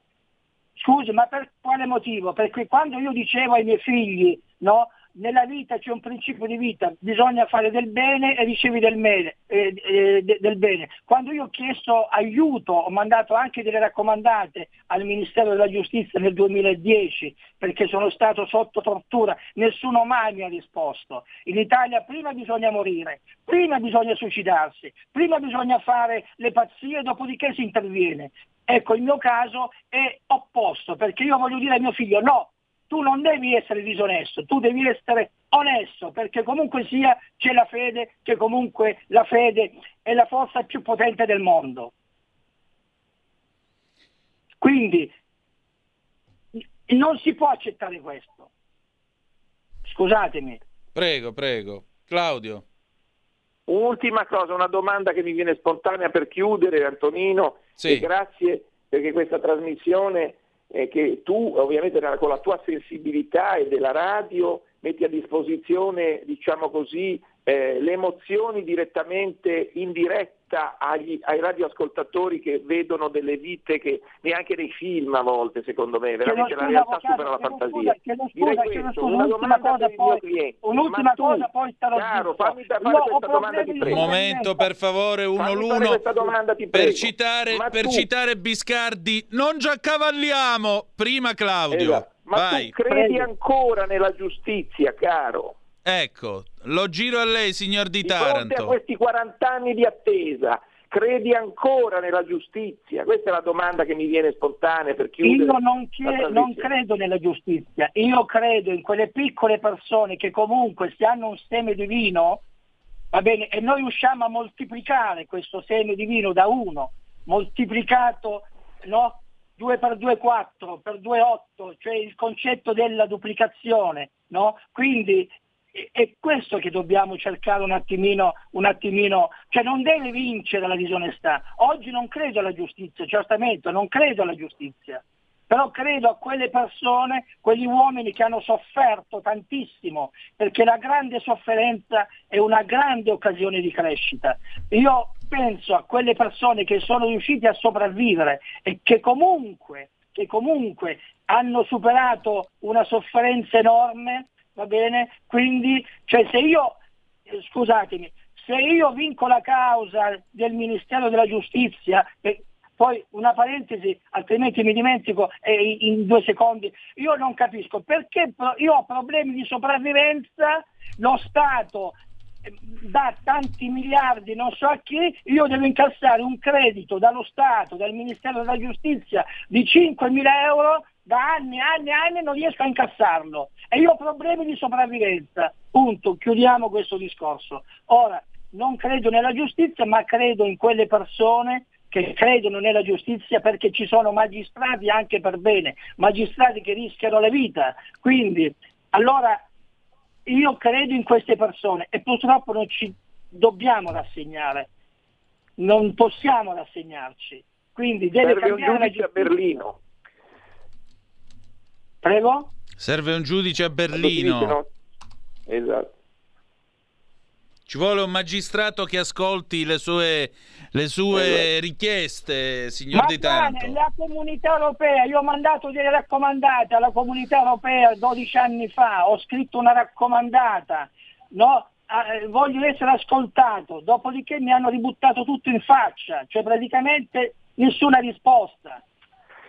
Scusi, ma per quale motivo? Perché quando io dicevo ai miei figli, no, nella vita c'è un principio di vita, bisogna fare del bene e ricevi del, mele- eh, eh, de- del bene. Quando io ho chiesto aiuto, ho mandato anche delle raccomandate al Ministero della Giustizia nel 2010 perché sono stato sotto tortura, nessuno mai mi ha risposto. In Italia prima bisogna morire, prima bisogna suicidarsi, prima bisogna fare le pazzie, dopodiché si interviene. Ecco, il mio caso è opposto, perché io voglio dire a mio figlio no, tu non devi essere disonesto, tu devi essere onesto, perché comunque sia c'è la fede, che comunque la fede è la forza più potente del mondo. Quindi non si può accettare questo. Scusatemi. Prego, prego. Claudio. Un'ultima cosa, una domanda che mi viene spontanea per chiudere, Antonino, Sì. e grazie perché questa trasmissione eh, che tu ovviamente con la tua sensibilità e della radio metti a disposizione, diciamo così, eh, le emozioni direttamente in diretta agli- ai radioascoltatori che vedono delle vite che neanche nei film a volte, secondo me, veramente Chiedo la realtà avvocato, supera la fantasia. scusa, chiedo Direi questo, scusa, una un'ultima domanda cosa per il mio poi- cliente. un'ultima Ma tu, cosa, poi starò Caro, fammi da- fare ho questa domanda, ti prego. Un momento, per favore, uno Fammi l'uno. domanda, Per citare, per citare Biscardi, non già cavalliamo. Prima Claudio. Esatto. Ma Vai. tu credi ancora nella giustizia, caro? Ecco, lo giro a lei, signor Di, di Taranto. fronte a questi 40 anni di attesa, credi ancora nella giustizia? Questa è la domanda che mi viene spontanea per chiudere. Io non, chie- non credo nella giustizia, io credo in quelle piccole persone che comunque se hanno un seme divino, va bene, e noi riusciamo a moltiplicare questo seme divino da uno, moltiplicato no? 2 per 2 4, per 2 8, cioè il concetto della duplicazione, no? Quindi è questo che dobbiamo cercare un attimino, un attimino, cioè non deve vincere la disonestà. Oggi non credo alla giustizia, certamente, non credo alla giustizia, però credo a quelle persone, quegli uomini che hanno sofferto tantissimo, perché la grande sofferenza è una grande occasione di crescita. Io penso a quelle persone che sono riuscite a sopravvivere e che comunque, che comunque hanno superato una sofferenza enorme, va bene? Quindi, cioè se io, eh, scusatemi, se io vinco la causa del Ministero della Giustizia, eh, poi una parentesi, altrimenti mi dimentico eh, in due secondi, io non capisco perché io ho problemi di sopravvivenza, lo Stato eh, dà tanti miliardi non so a chi, io devo incassare un credito dallo Stato, dal Ministero della Giustizia di 5 mila euro da anni, anni, anni non riesco a incassarlo e io ho problemi di sopravvivenza. Punto, chiudiamo questo discorso. Ora, non credo nella giustizia, ma credo in quelle persone che credono nella giustizia perché ci sono magistrati anche per bene, magistrati che rischiano la vita. Quindi, allora, io credo in queste persone e purtroppo non ci dobbiamo rassegnare, non possiamo rassegnarci. Quindi deve Serve un cambiare la giudice a. Berlino. Prego? Serve un giudice a Berlino. Esatto. Ci vuole un magistrato che ascolti le sue, le sue richieste, signor Ma Di Taranto. la comunità europea, io ho mandato delle raccomandate alla comunità europea 12 anni fa, ho scritto una raccomandata, no? Eh, voglio essere ascoltato, dopodiché mi hanno ributtato tutto in faccia, cioè praticamente nessuna risposta.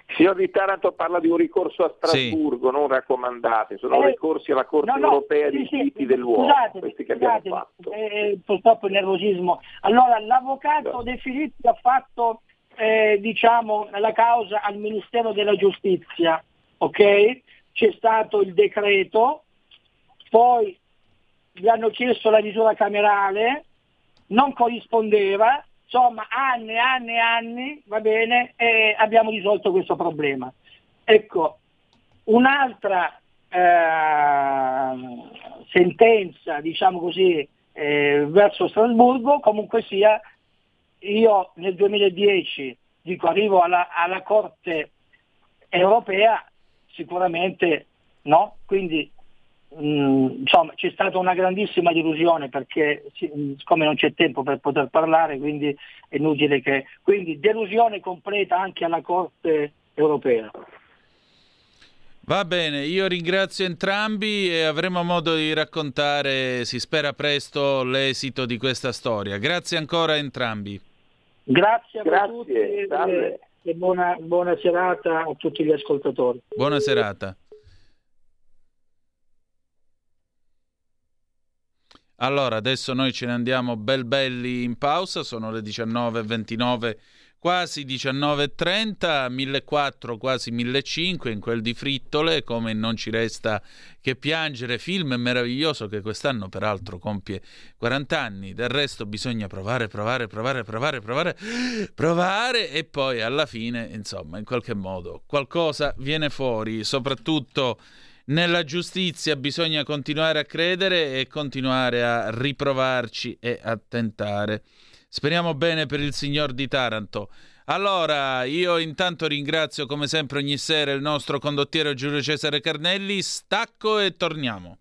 Il signor Di Taranto parla di un ricorso a Strasburgo, non raccomandate, sono Eh, ricorsi alla Corte no, no, europea sì, dei sì, diritti dell'uomo, scusatemi, questi che abbiamo fatto. eh, purtroppo il nervosismo. Allora, l'avvocato De Filippi ha fatto eh, diciamo, la causa al Ministero della Giustizia, ok? C'è stato il decreto, poi gli hanno chiesto la misura camerale, non corrispondeva, insomma anni e anni e anni, va bene, e abbiamo risolto questo problema. Ecco, un'altra eh, sentenza, diciamo così, eh, verso Strasburgo, comunque sia, io nel 2010 dico arrivo alla, alla Corte europea, sicuramente no, quindi mh, insomma c'è stata una grandissima delusione perché mh, siccome non c'è tempo per poter parlare, quindi è inutile che... Quindi delusione completa anche alla Corte europea. Va bene, io ringrazio entrambi e avremo modo di raccontare, si spera presto, l'esito di questa storia. Grazie ancora a entrambi. Grazie a Grazie, tutti e, e buona, buona serata a tutti gli ascoltatori. Buona serata. Allora, adesso noi ce ne andiamo bel belli in pausa, sono le 19.29, quasi 19.30, 1.400, quasi 1.500 in quel di Frittole, come non ci resta che piangere, film meraviglioso che quest'anno peraltro compie 40 anni, del resto bisogna provare, provare, provare, provare, provare, provare e poi alla fine, insomma, in qualche modo qualcosa viene fuori, soprattutto nella giustizia bisogna continuare a credere e continuare a riprovarci e a tentare. Speriamo bene per il signor di Taranto. Allora, io intanto ringrazio come sempre ogni sera il nostro condottiero Giulio Cesare Carnelli, stacco e torniamo.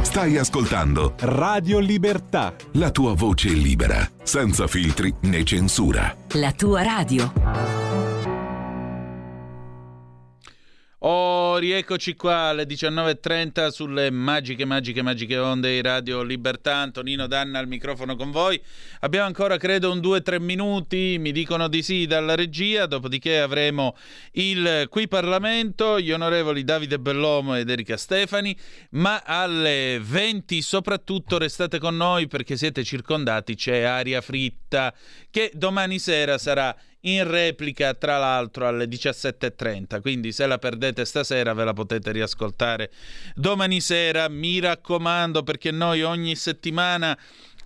Stai ascoltando Radio Libertà. la tua voce libera, senza filtri né censura. La tua radio. Oh, rieccoci qua alle 19.30 sulle magiche, magiche, magiche onde di Radio Libertà. Antonino Danna al microfono con voi. Abbiamo ancora, credo, un 2-3 minuti, mi dicono di sì dalla regia, dopodiché avremo il Qui Parlamento, gli onorevoli Davide Bellomo ed Erika Stefani, ma alle 20 soprattutto restate con noi perché siete circondati, c'è aria fritta che domani sera sarà in replica tra l'altro alle 17.30 quindi se la perdete stasera ve la potete riascoltare domani sera. Mi raccomando perché noi ogni settimana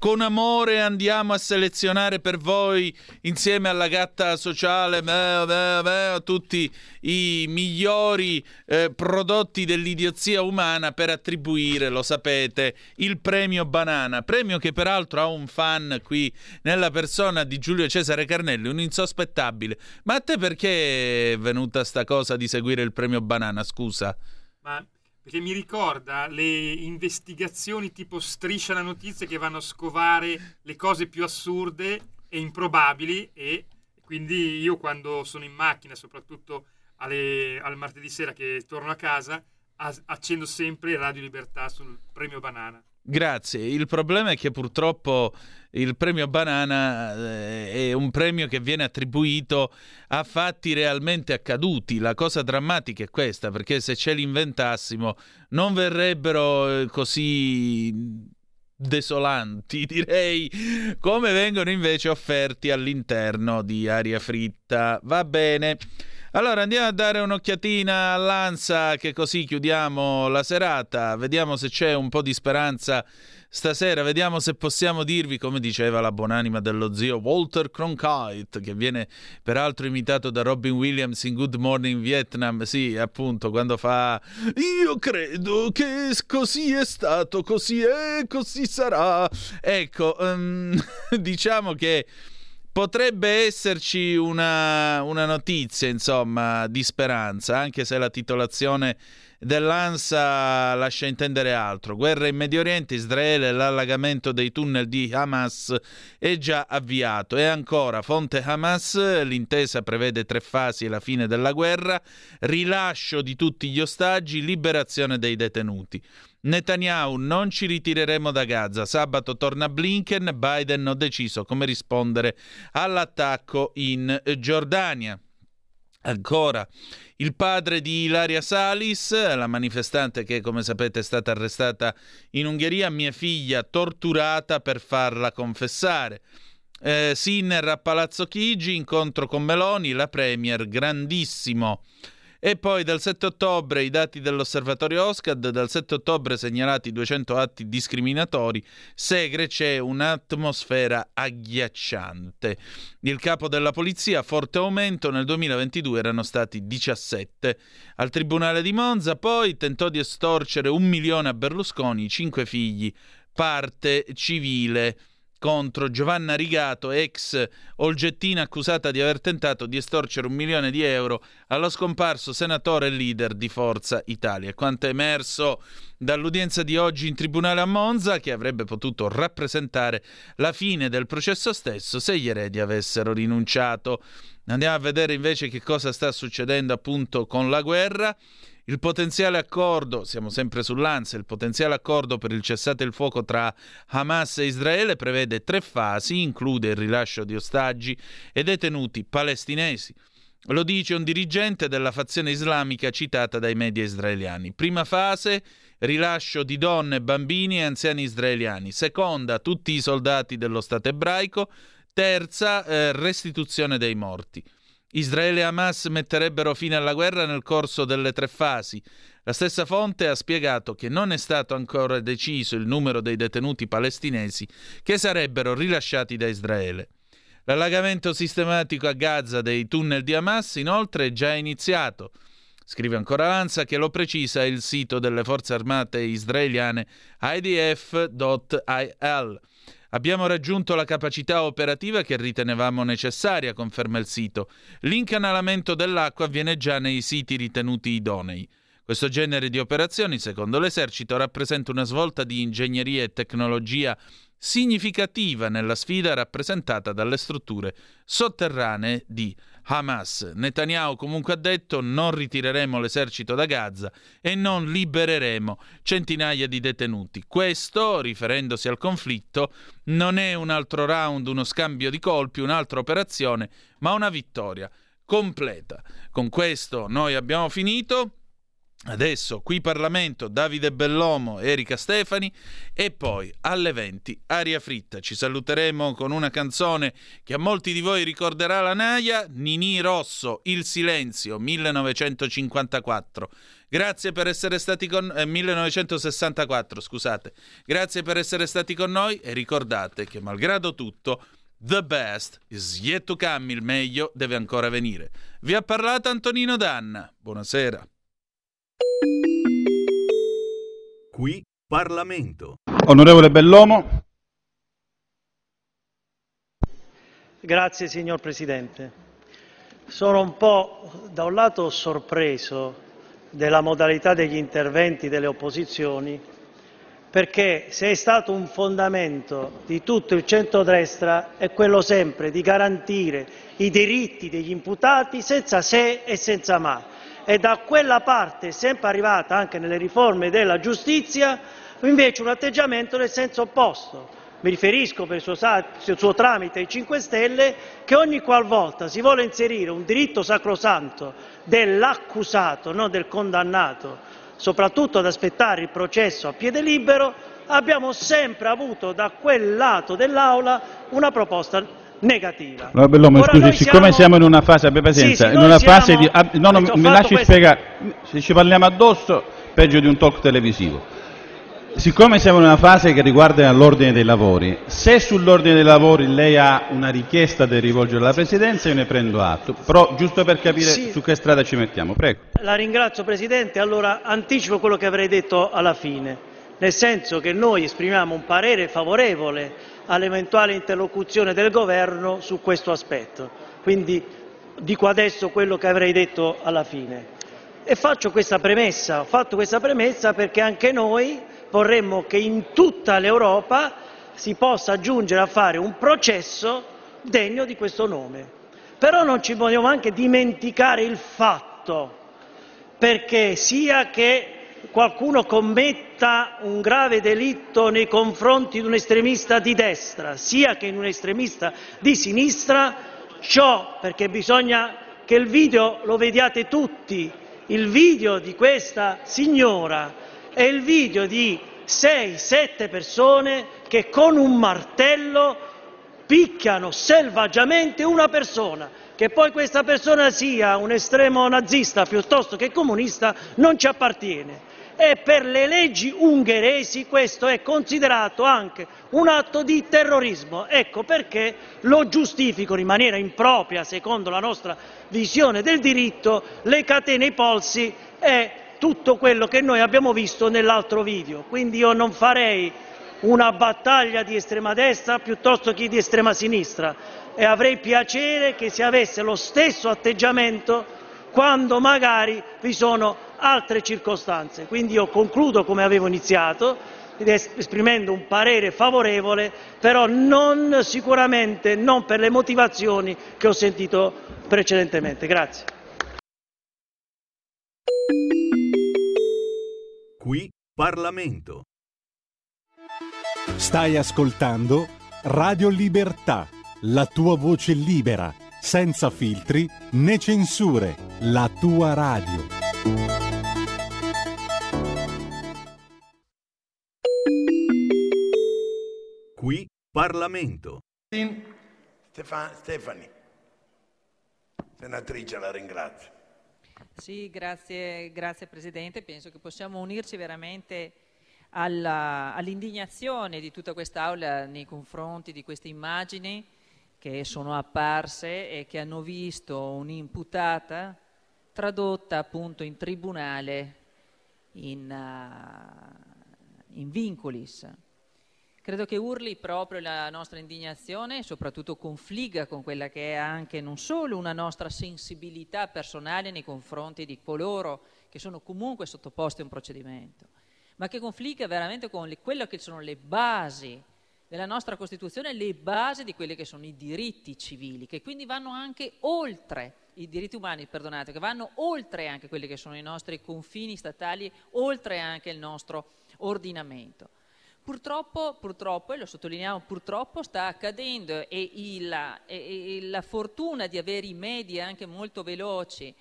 con amore andiamo a selezionare per voi, insieme alla gatta sociale, beh, beh, beh, tutti i migliori eh, prodotti dell'idiozia umana per attribuire, lo sapete, il premio Banana. Premio che peraltro ha un fan qui nella persona di Giulio Cesare Carnelli, un insospettabile. Ma a te perché è venuta sta cosa di seguire il premio Banana? Scusa. Ma perché mi ricorda le investigazioni tipo striscia la notizia che vanno a scovare le cose più assurde e improbabili e quindi io quando sono in macchina, soprattutto alle, al martedì sera che torno a casa, accendo sempre Radio Libertà sul premio Banana. Grazie. Il problema è che purtroppo il premio Banana eh, è un premio che viene attribuito a fatti realmente accaduti. La cosa drammatica è questa, perché se ce li inventassimo non verrebbero eh, così desolanti, direi, come vengono invece offerti all'interno di Aria Fritta. Va bene. Allora andiamo a dare un'occhiatina all'Ansa che così chiudiamo la serata, vediamo se c'è un po' di speranza stasera, vediamo se possiamo dirvi, come diceva la buonanima dello zio Walter Cronkite, che viene peraltro imitato da Robin Williams in Good Morning Vietnam, sì appunto quando fa io credo che così è stato, così è, così sarà. Ecco, um, diciamo che potrebbe esserci una, una, notizia, insomma, di speranza, anche se la titolazione dell'ANSA lascia intendere altro. Guerra in Medio Oriente, Israele, l'allagamento dei tunnel di Hamas è già avviato. E ancora, fonte Hamas, l'intesa prevede tre fasi alla fine della guerra, rilascio di tutti gli ostaggi, liberazione dei detenuti. Netanyahu, non ci ritireremo da Gaza. Sabato torna Blinken, Biden ha deciso come rispondere all'attacco in Giordania. Ancora, il padre di Ilaria Salis, la manifestante che come sapete è stata arrestata in Ungheria, mia figlia torturata per farla confessare. Eh, Sinner a Palazzo Chigi, incontro con Meloni, la Premier, grandissimo. E poi dal 7 ottobre i dati dell'osservatorio OSCAD, dal 7 ottobre segnalati 200 atti discriminatori, Segre c'è un'atmosfera agghiacciante. Il capo della polizia, forte aumento, nel 2022 erano stati 17. Al Tribunale di Monza poi tentò di estorcere un milione a Berlusconi, cinque figli, parte civile contro Giovanna Rigato, ex Olgettina accusata di aver tentato di estorcere un milione di euro allo scomparso senatore e leader di Forza Italia. Quanto è emerso dall'udienza di oggi in tribunale a Monza, che avrebbe potuto rappresentare la fine del processo stesso se gli eredi avessero rinunciato. Andiamo a vedere invece che cosa sta succedendo appunto con la guerra. Il potenziale accordo, siamo sempre sull'ANSA, il potenziale accordo per il cessate il fuoco tra Hamas e Israele prevede tre fasi, include il rilascio di ostaggi e detenuti palestinesi. Lo dice un dirigente della fazione islamica citata dai media israeliani. Prima fase, rilascio di donne, bambini e anziani israeliani. Seconda, tutti i soldati dello Stato ebraico. Terza, eh, restituzione dei morti. Israele e Hamas metterebbero fine alla guerra nel corso delle tre fasi. La stessa fonte ha spiegato che non è stato ancora deciso il numero dei detenuti palestinesi che sarebbero rilasciati da Israele. L'allagamento sistematico a Gaza dei tunnel di Hamas inoltre è già iniziato. Scrive ancora Lanza che lo precisa il sito delle forze armate israeliane idf.il. Abbiamo raggiunto la capacità operativa che ritenevamo necessaria, conferma il sito. L'incanalamento dell'acqua avviene già nei siti ritenuti idonei. Questo genere di operazioni, secondo l'esercito, rappresenta una svolta di ingegneria e tecnologia significativa nella sfida rappresentata dalle strutture sotterranee di Hamas. Netanyahu comunque ha detto non ritireremo l'esercito da Gaza e non libereremo centinaia di detenuti. Questo, riferendosi al conflitto, non è un altro round, uno scambio di colpi, un'altra operazione, ma una vittoria completa. Con questo noi abbiamo finito. Adesso qui Parlamento, Davide Bellomo, Erika Stefani e poi alle 20 Aria Fritta. Ci saluteremo con una canzone che a molti di voi ricorderà la Naia, Nini Rosso, Il Silenzio, 1954. Grazie per essere stati con eh, 1964, scusate. Grazie per essere stati con noi e ricordate che malgrado tutto The best is yet to come, il meglio deve ancora venire. Vi ha parlato Antonino Danna. Buonasera. Qui Parlamento. Onorevole Bellomo. Grazie signor Presidente. Sono un po' da un lato sorpreso della modalità degli interventi delle opposizioni perché se è stato un fondamento di tutto il centrodestra è quello sempre di garantire i diritti degli imputati senza se e senza ma e da quella parte sempre arrivata anche nelle riforme della giustizia invece un atteggiamento nel senso opposto. Mi riferisco per il suo, il suo tramite ai 5 Stelle che ogni qualvolta si vuole inserire un diritto sacrosanto dell'accusato, non del condannato, soprattutto ad aspettare il processo a piede libero, abbiamo sempre avuto da quel lato dell'Aula una proposta negativa. No, Bellomo, scusi, siccome siamo... siamo... in una fase, abbia pazienza, sì, sì, in una siamo... fase di... Ah, no, no, mi lasci questo... spiegare, se ci parliamo addosso, peggio di un talk televisivo. Siccome siamo in una fase che riguarda l'ordine dei lavori, se sull'ordine dei lavori lei ha una richiesta da rivolgere alla Presidenza io ne prendo atto, però giusto per capire sì. su che strada ci mettiamo, prego. La ringrazio Presidente, allora anticipo quello che avrei detto alla fine, nel senso che noi esprimiamo un parere favorevole all'eventuale interlocuzione del Governo su questo aspetto, quindi dico adesso quello che avrei detto alla fine. E faccio questa premessa, ho fatto questa premessa perché anche noi vorremmo che in tutta l'Europa si possa giungere a fare un processo degno di questo nome. Però non ci vogliamo anche dimenticare il fatto, perché sia che qualcuno commetta un grave delitto nei confronti di un estremista di destra, sia che in un estremista di sinistra, ciò perché bisogna che il video lo vediate tutti, il video di questa signora è il video di sei, sette persone che con un martello picchiano selvaggiamente una persona. Che poi questa persona sia un estremo nazista piuttosto che comunista non ci appartiene. E per le leggi ungheresi questo è considerato anche un atto di terrorismo. Ecco perché lo giustificano in maniera impropria, secondo la nostra visione del diritto, le catene ai polsi e tutto quello che noi abbiamo visto nell'altro video. Quindi io non farei una battaglia di estrema destra piuttosto che di estrema sinistra e avrei piacere che si avesse lo stesso atteggiamento quando magari vi sono altre circostanze. Quindi io concludo come avevo iniziato, esprimendo un parere favorevole, però non sicuramente non per le motivazioni che ho sentito precedentemente. Grazie. Qui Parlamento. Stai ascoltando Radio Libertà, la tua voce libera, senza filtri né censure, la tua radio. Qui Parlamento. Stefan, Stefani, senatrice, la ringrazio. Sì, grazie, grazie Presidente. Penso che possiamo unirci veramente alla, all'indignazione di tutta quest'Aula nei confronti di queste immagini che sono apparse e che hanno visto un'imputata tradotta appunto in tribunale in, uh, in vincolis. Credo che urli proprio la nostra indignazione e soprattutto confligga con quella che è anche non solo una nostra sensibilità personale nei confronti di coloro che sono comunque sottoposti a un procedimento, ma che confligga veramente con le, quello che sono le basi della nostra Costituzione, le basi di quelli che sono i diritti civili, che quindi vanno anche oltre i diritti umani, perdonate, che vanno oltre anche quelli che sono i nostri confini statali, oltre anche il nostro ordinamento. Purtroppo, purtroppo, e lo sottolineiamo, purtroppo sta accadendo e, il, e, e la fortuna di avere i media anche molto veloci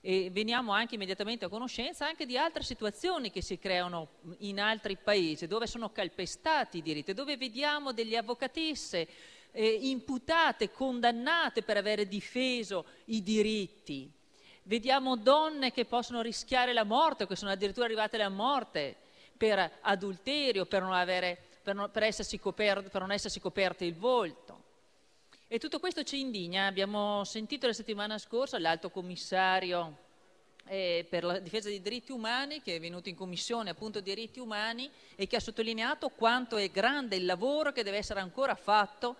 e veniamo anche immediatamente a conoscenza anche di altre situazioni che si creano in altri paesi dove sono calpestati i diritti, dove vediamo delle avvocatesse eh, imputate, condannate per avere difeso i diritti. Vediamo donne che possono rischiare la morte, che sono addirittura arrivate alla morte per adulterio, per non, avere, per non, per essersi, coper, per non essersi coperte il volto. E tutto questo ci indigna. Abbiamo sentito la settimana scorsa l'alto commissario eh, per la difesa dei diritti umani che è venuto in commissione appunto diritti umani e che ha sottolineato quanto è grande il lavoro che deve essere ancora fatto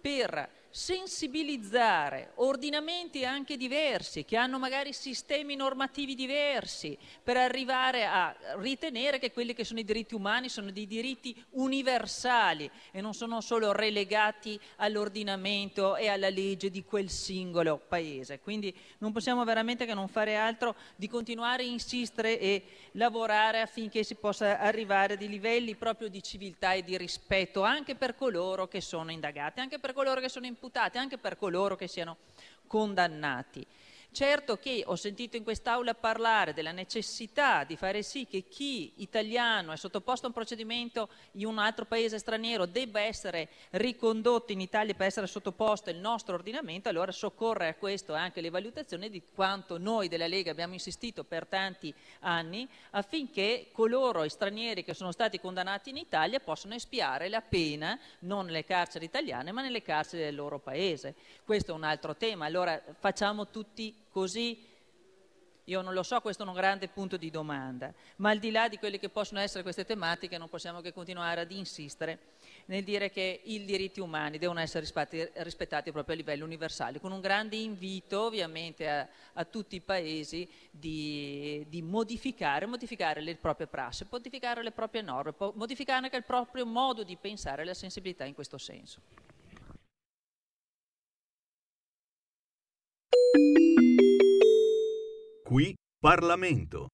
per sensibilizzare ordinamenti anche diversi, che hanno magari sistemi normativi diversi, per arrivare a ritenere che quelli che sono i diritti umani sono dei diritti universali e non sono solo relegati all'ordinamento e alla legge di quel singolo paese. Quindi non possiamo veramente che non fare altro di continuare a insistere e lavorare affinché si possa arrivare a dei livelli proprio di civiltà e di rispetto anche per coloro che sono indagati, anche per coloro che sono imputati imputati, anche per coloro che siano condannati. Certo che ho sentito in quest'Aula parlare della necessità di fare sì che chi italiano è sottoposto a un procedimento in un altro paese straniero debba essere ricondotto in Italia per essere sottoposto al nostro ordinamento, allora soccorre a questo anche le valutazioni di quanto noi della Lega abbiamo insistito per tanti anni affinché coloro i stranieri che sono stati condannati in Italia possano espiare la pena non nelle carceri italiane ma nelle carceri del loro paese. Questo è un altro tema, allora facciamo tutti così? Io non lo so, questo è un grande punto di domanda, ma al di là di quelle che possono essere queste tematiche non possiamo che continuare ad insistere nel dire che i diritti umani devono essere rispettati, rispettati proprio a livello universale, con un grande invito ovviamente a, a tutti i paesi di, di modificare, modificare, le proprie prassi, modificare le proprie norme, modificare anche il proprio modo di pensare e la sensibilità in questo senso. Qui Parlamento.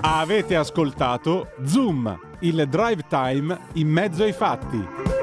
Avete ascoltato Zoom, il drive time in mezzo ai fatti.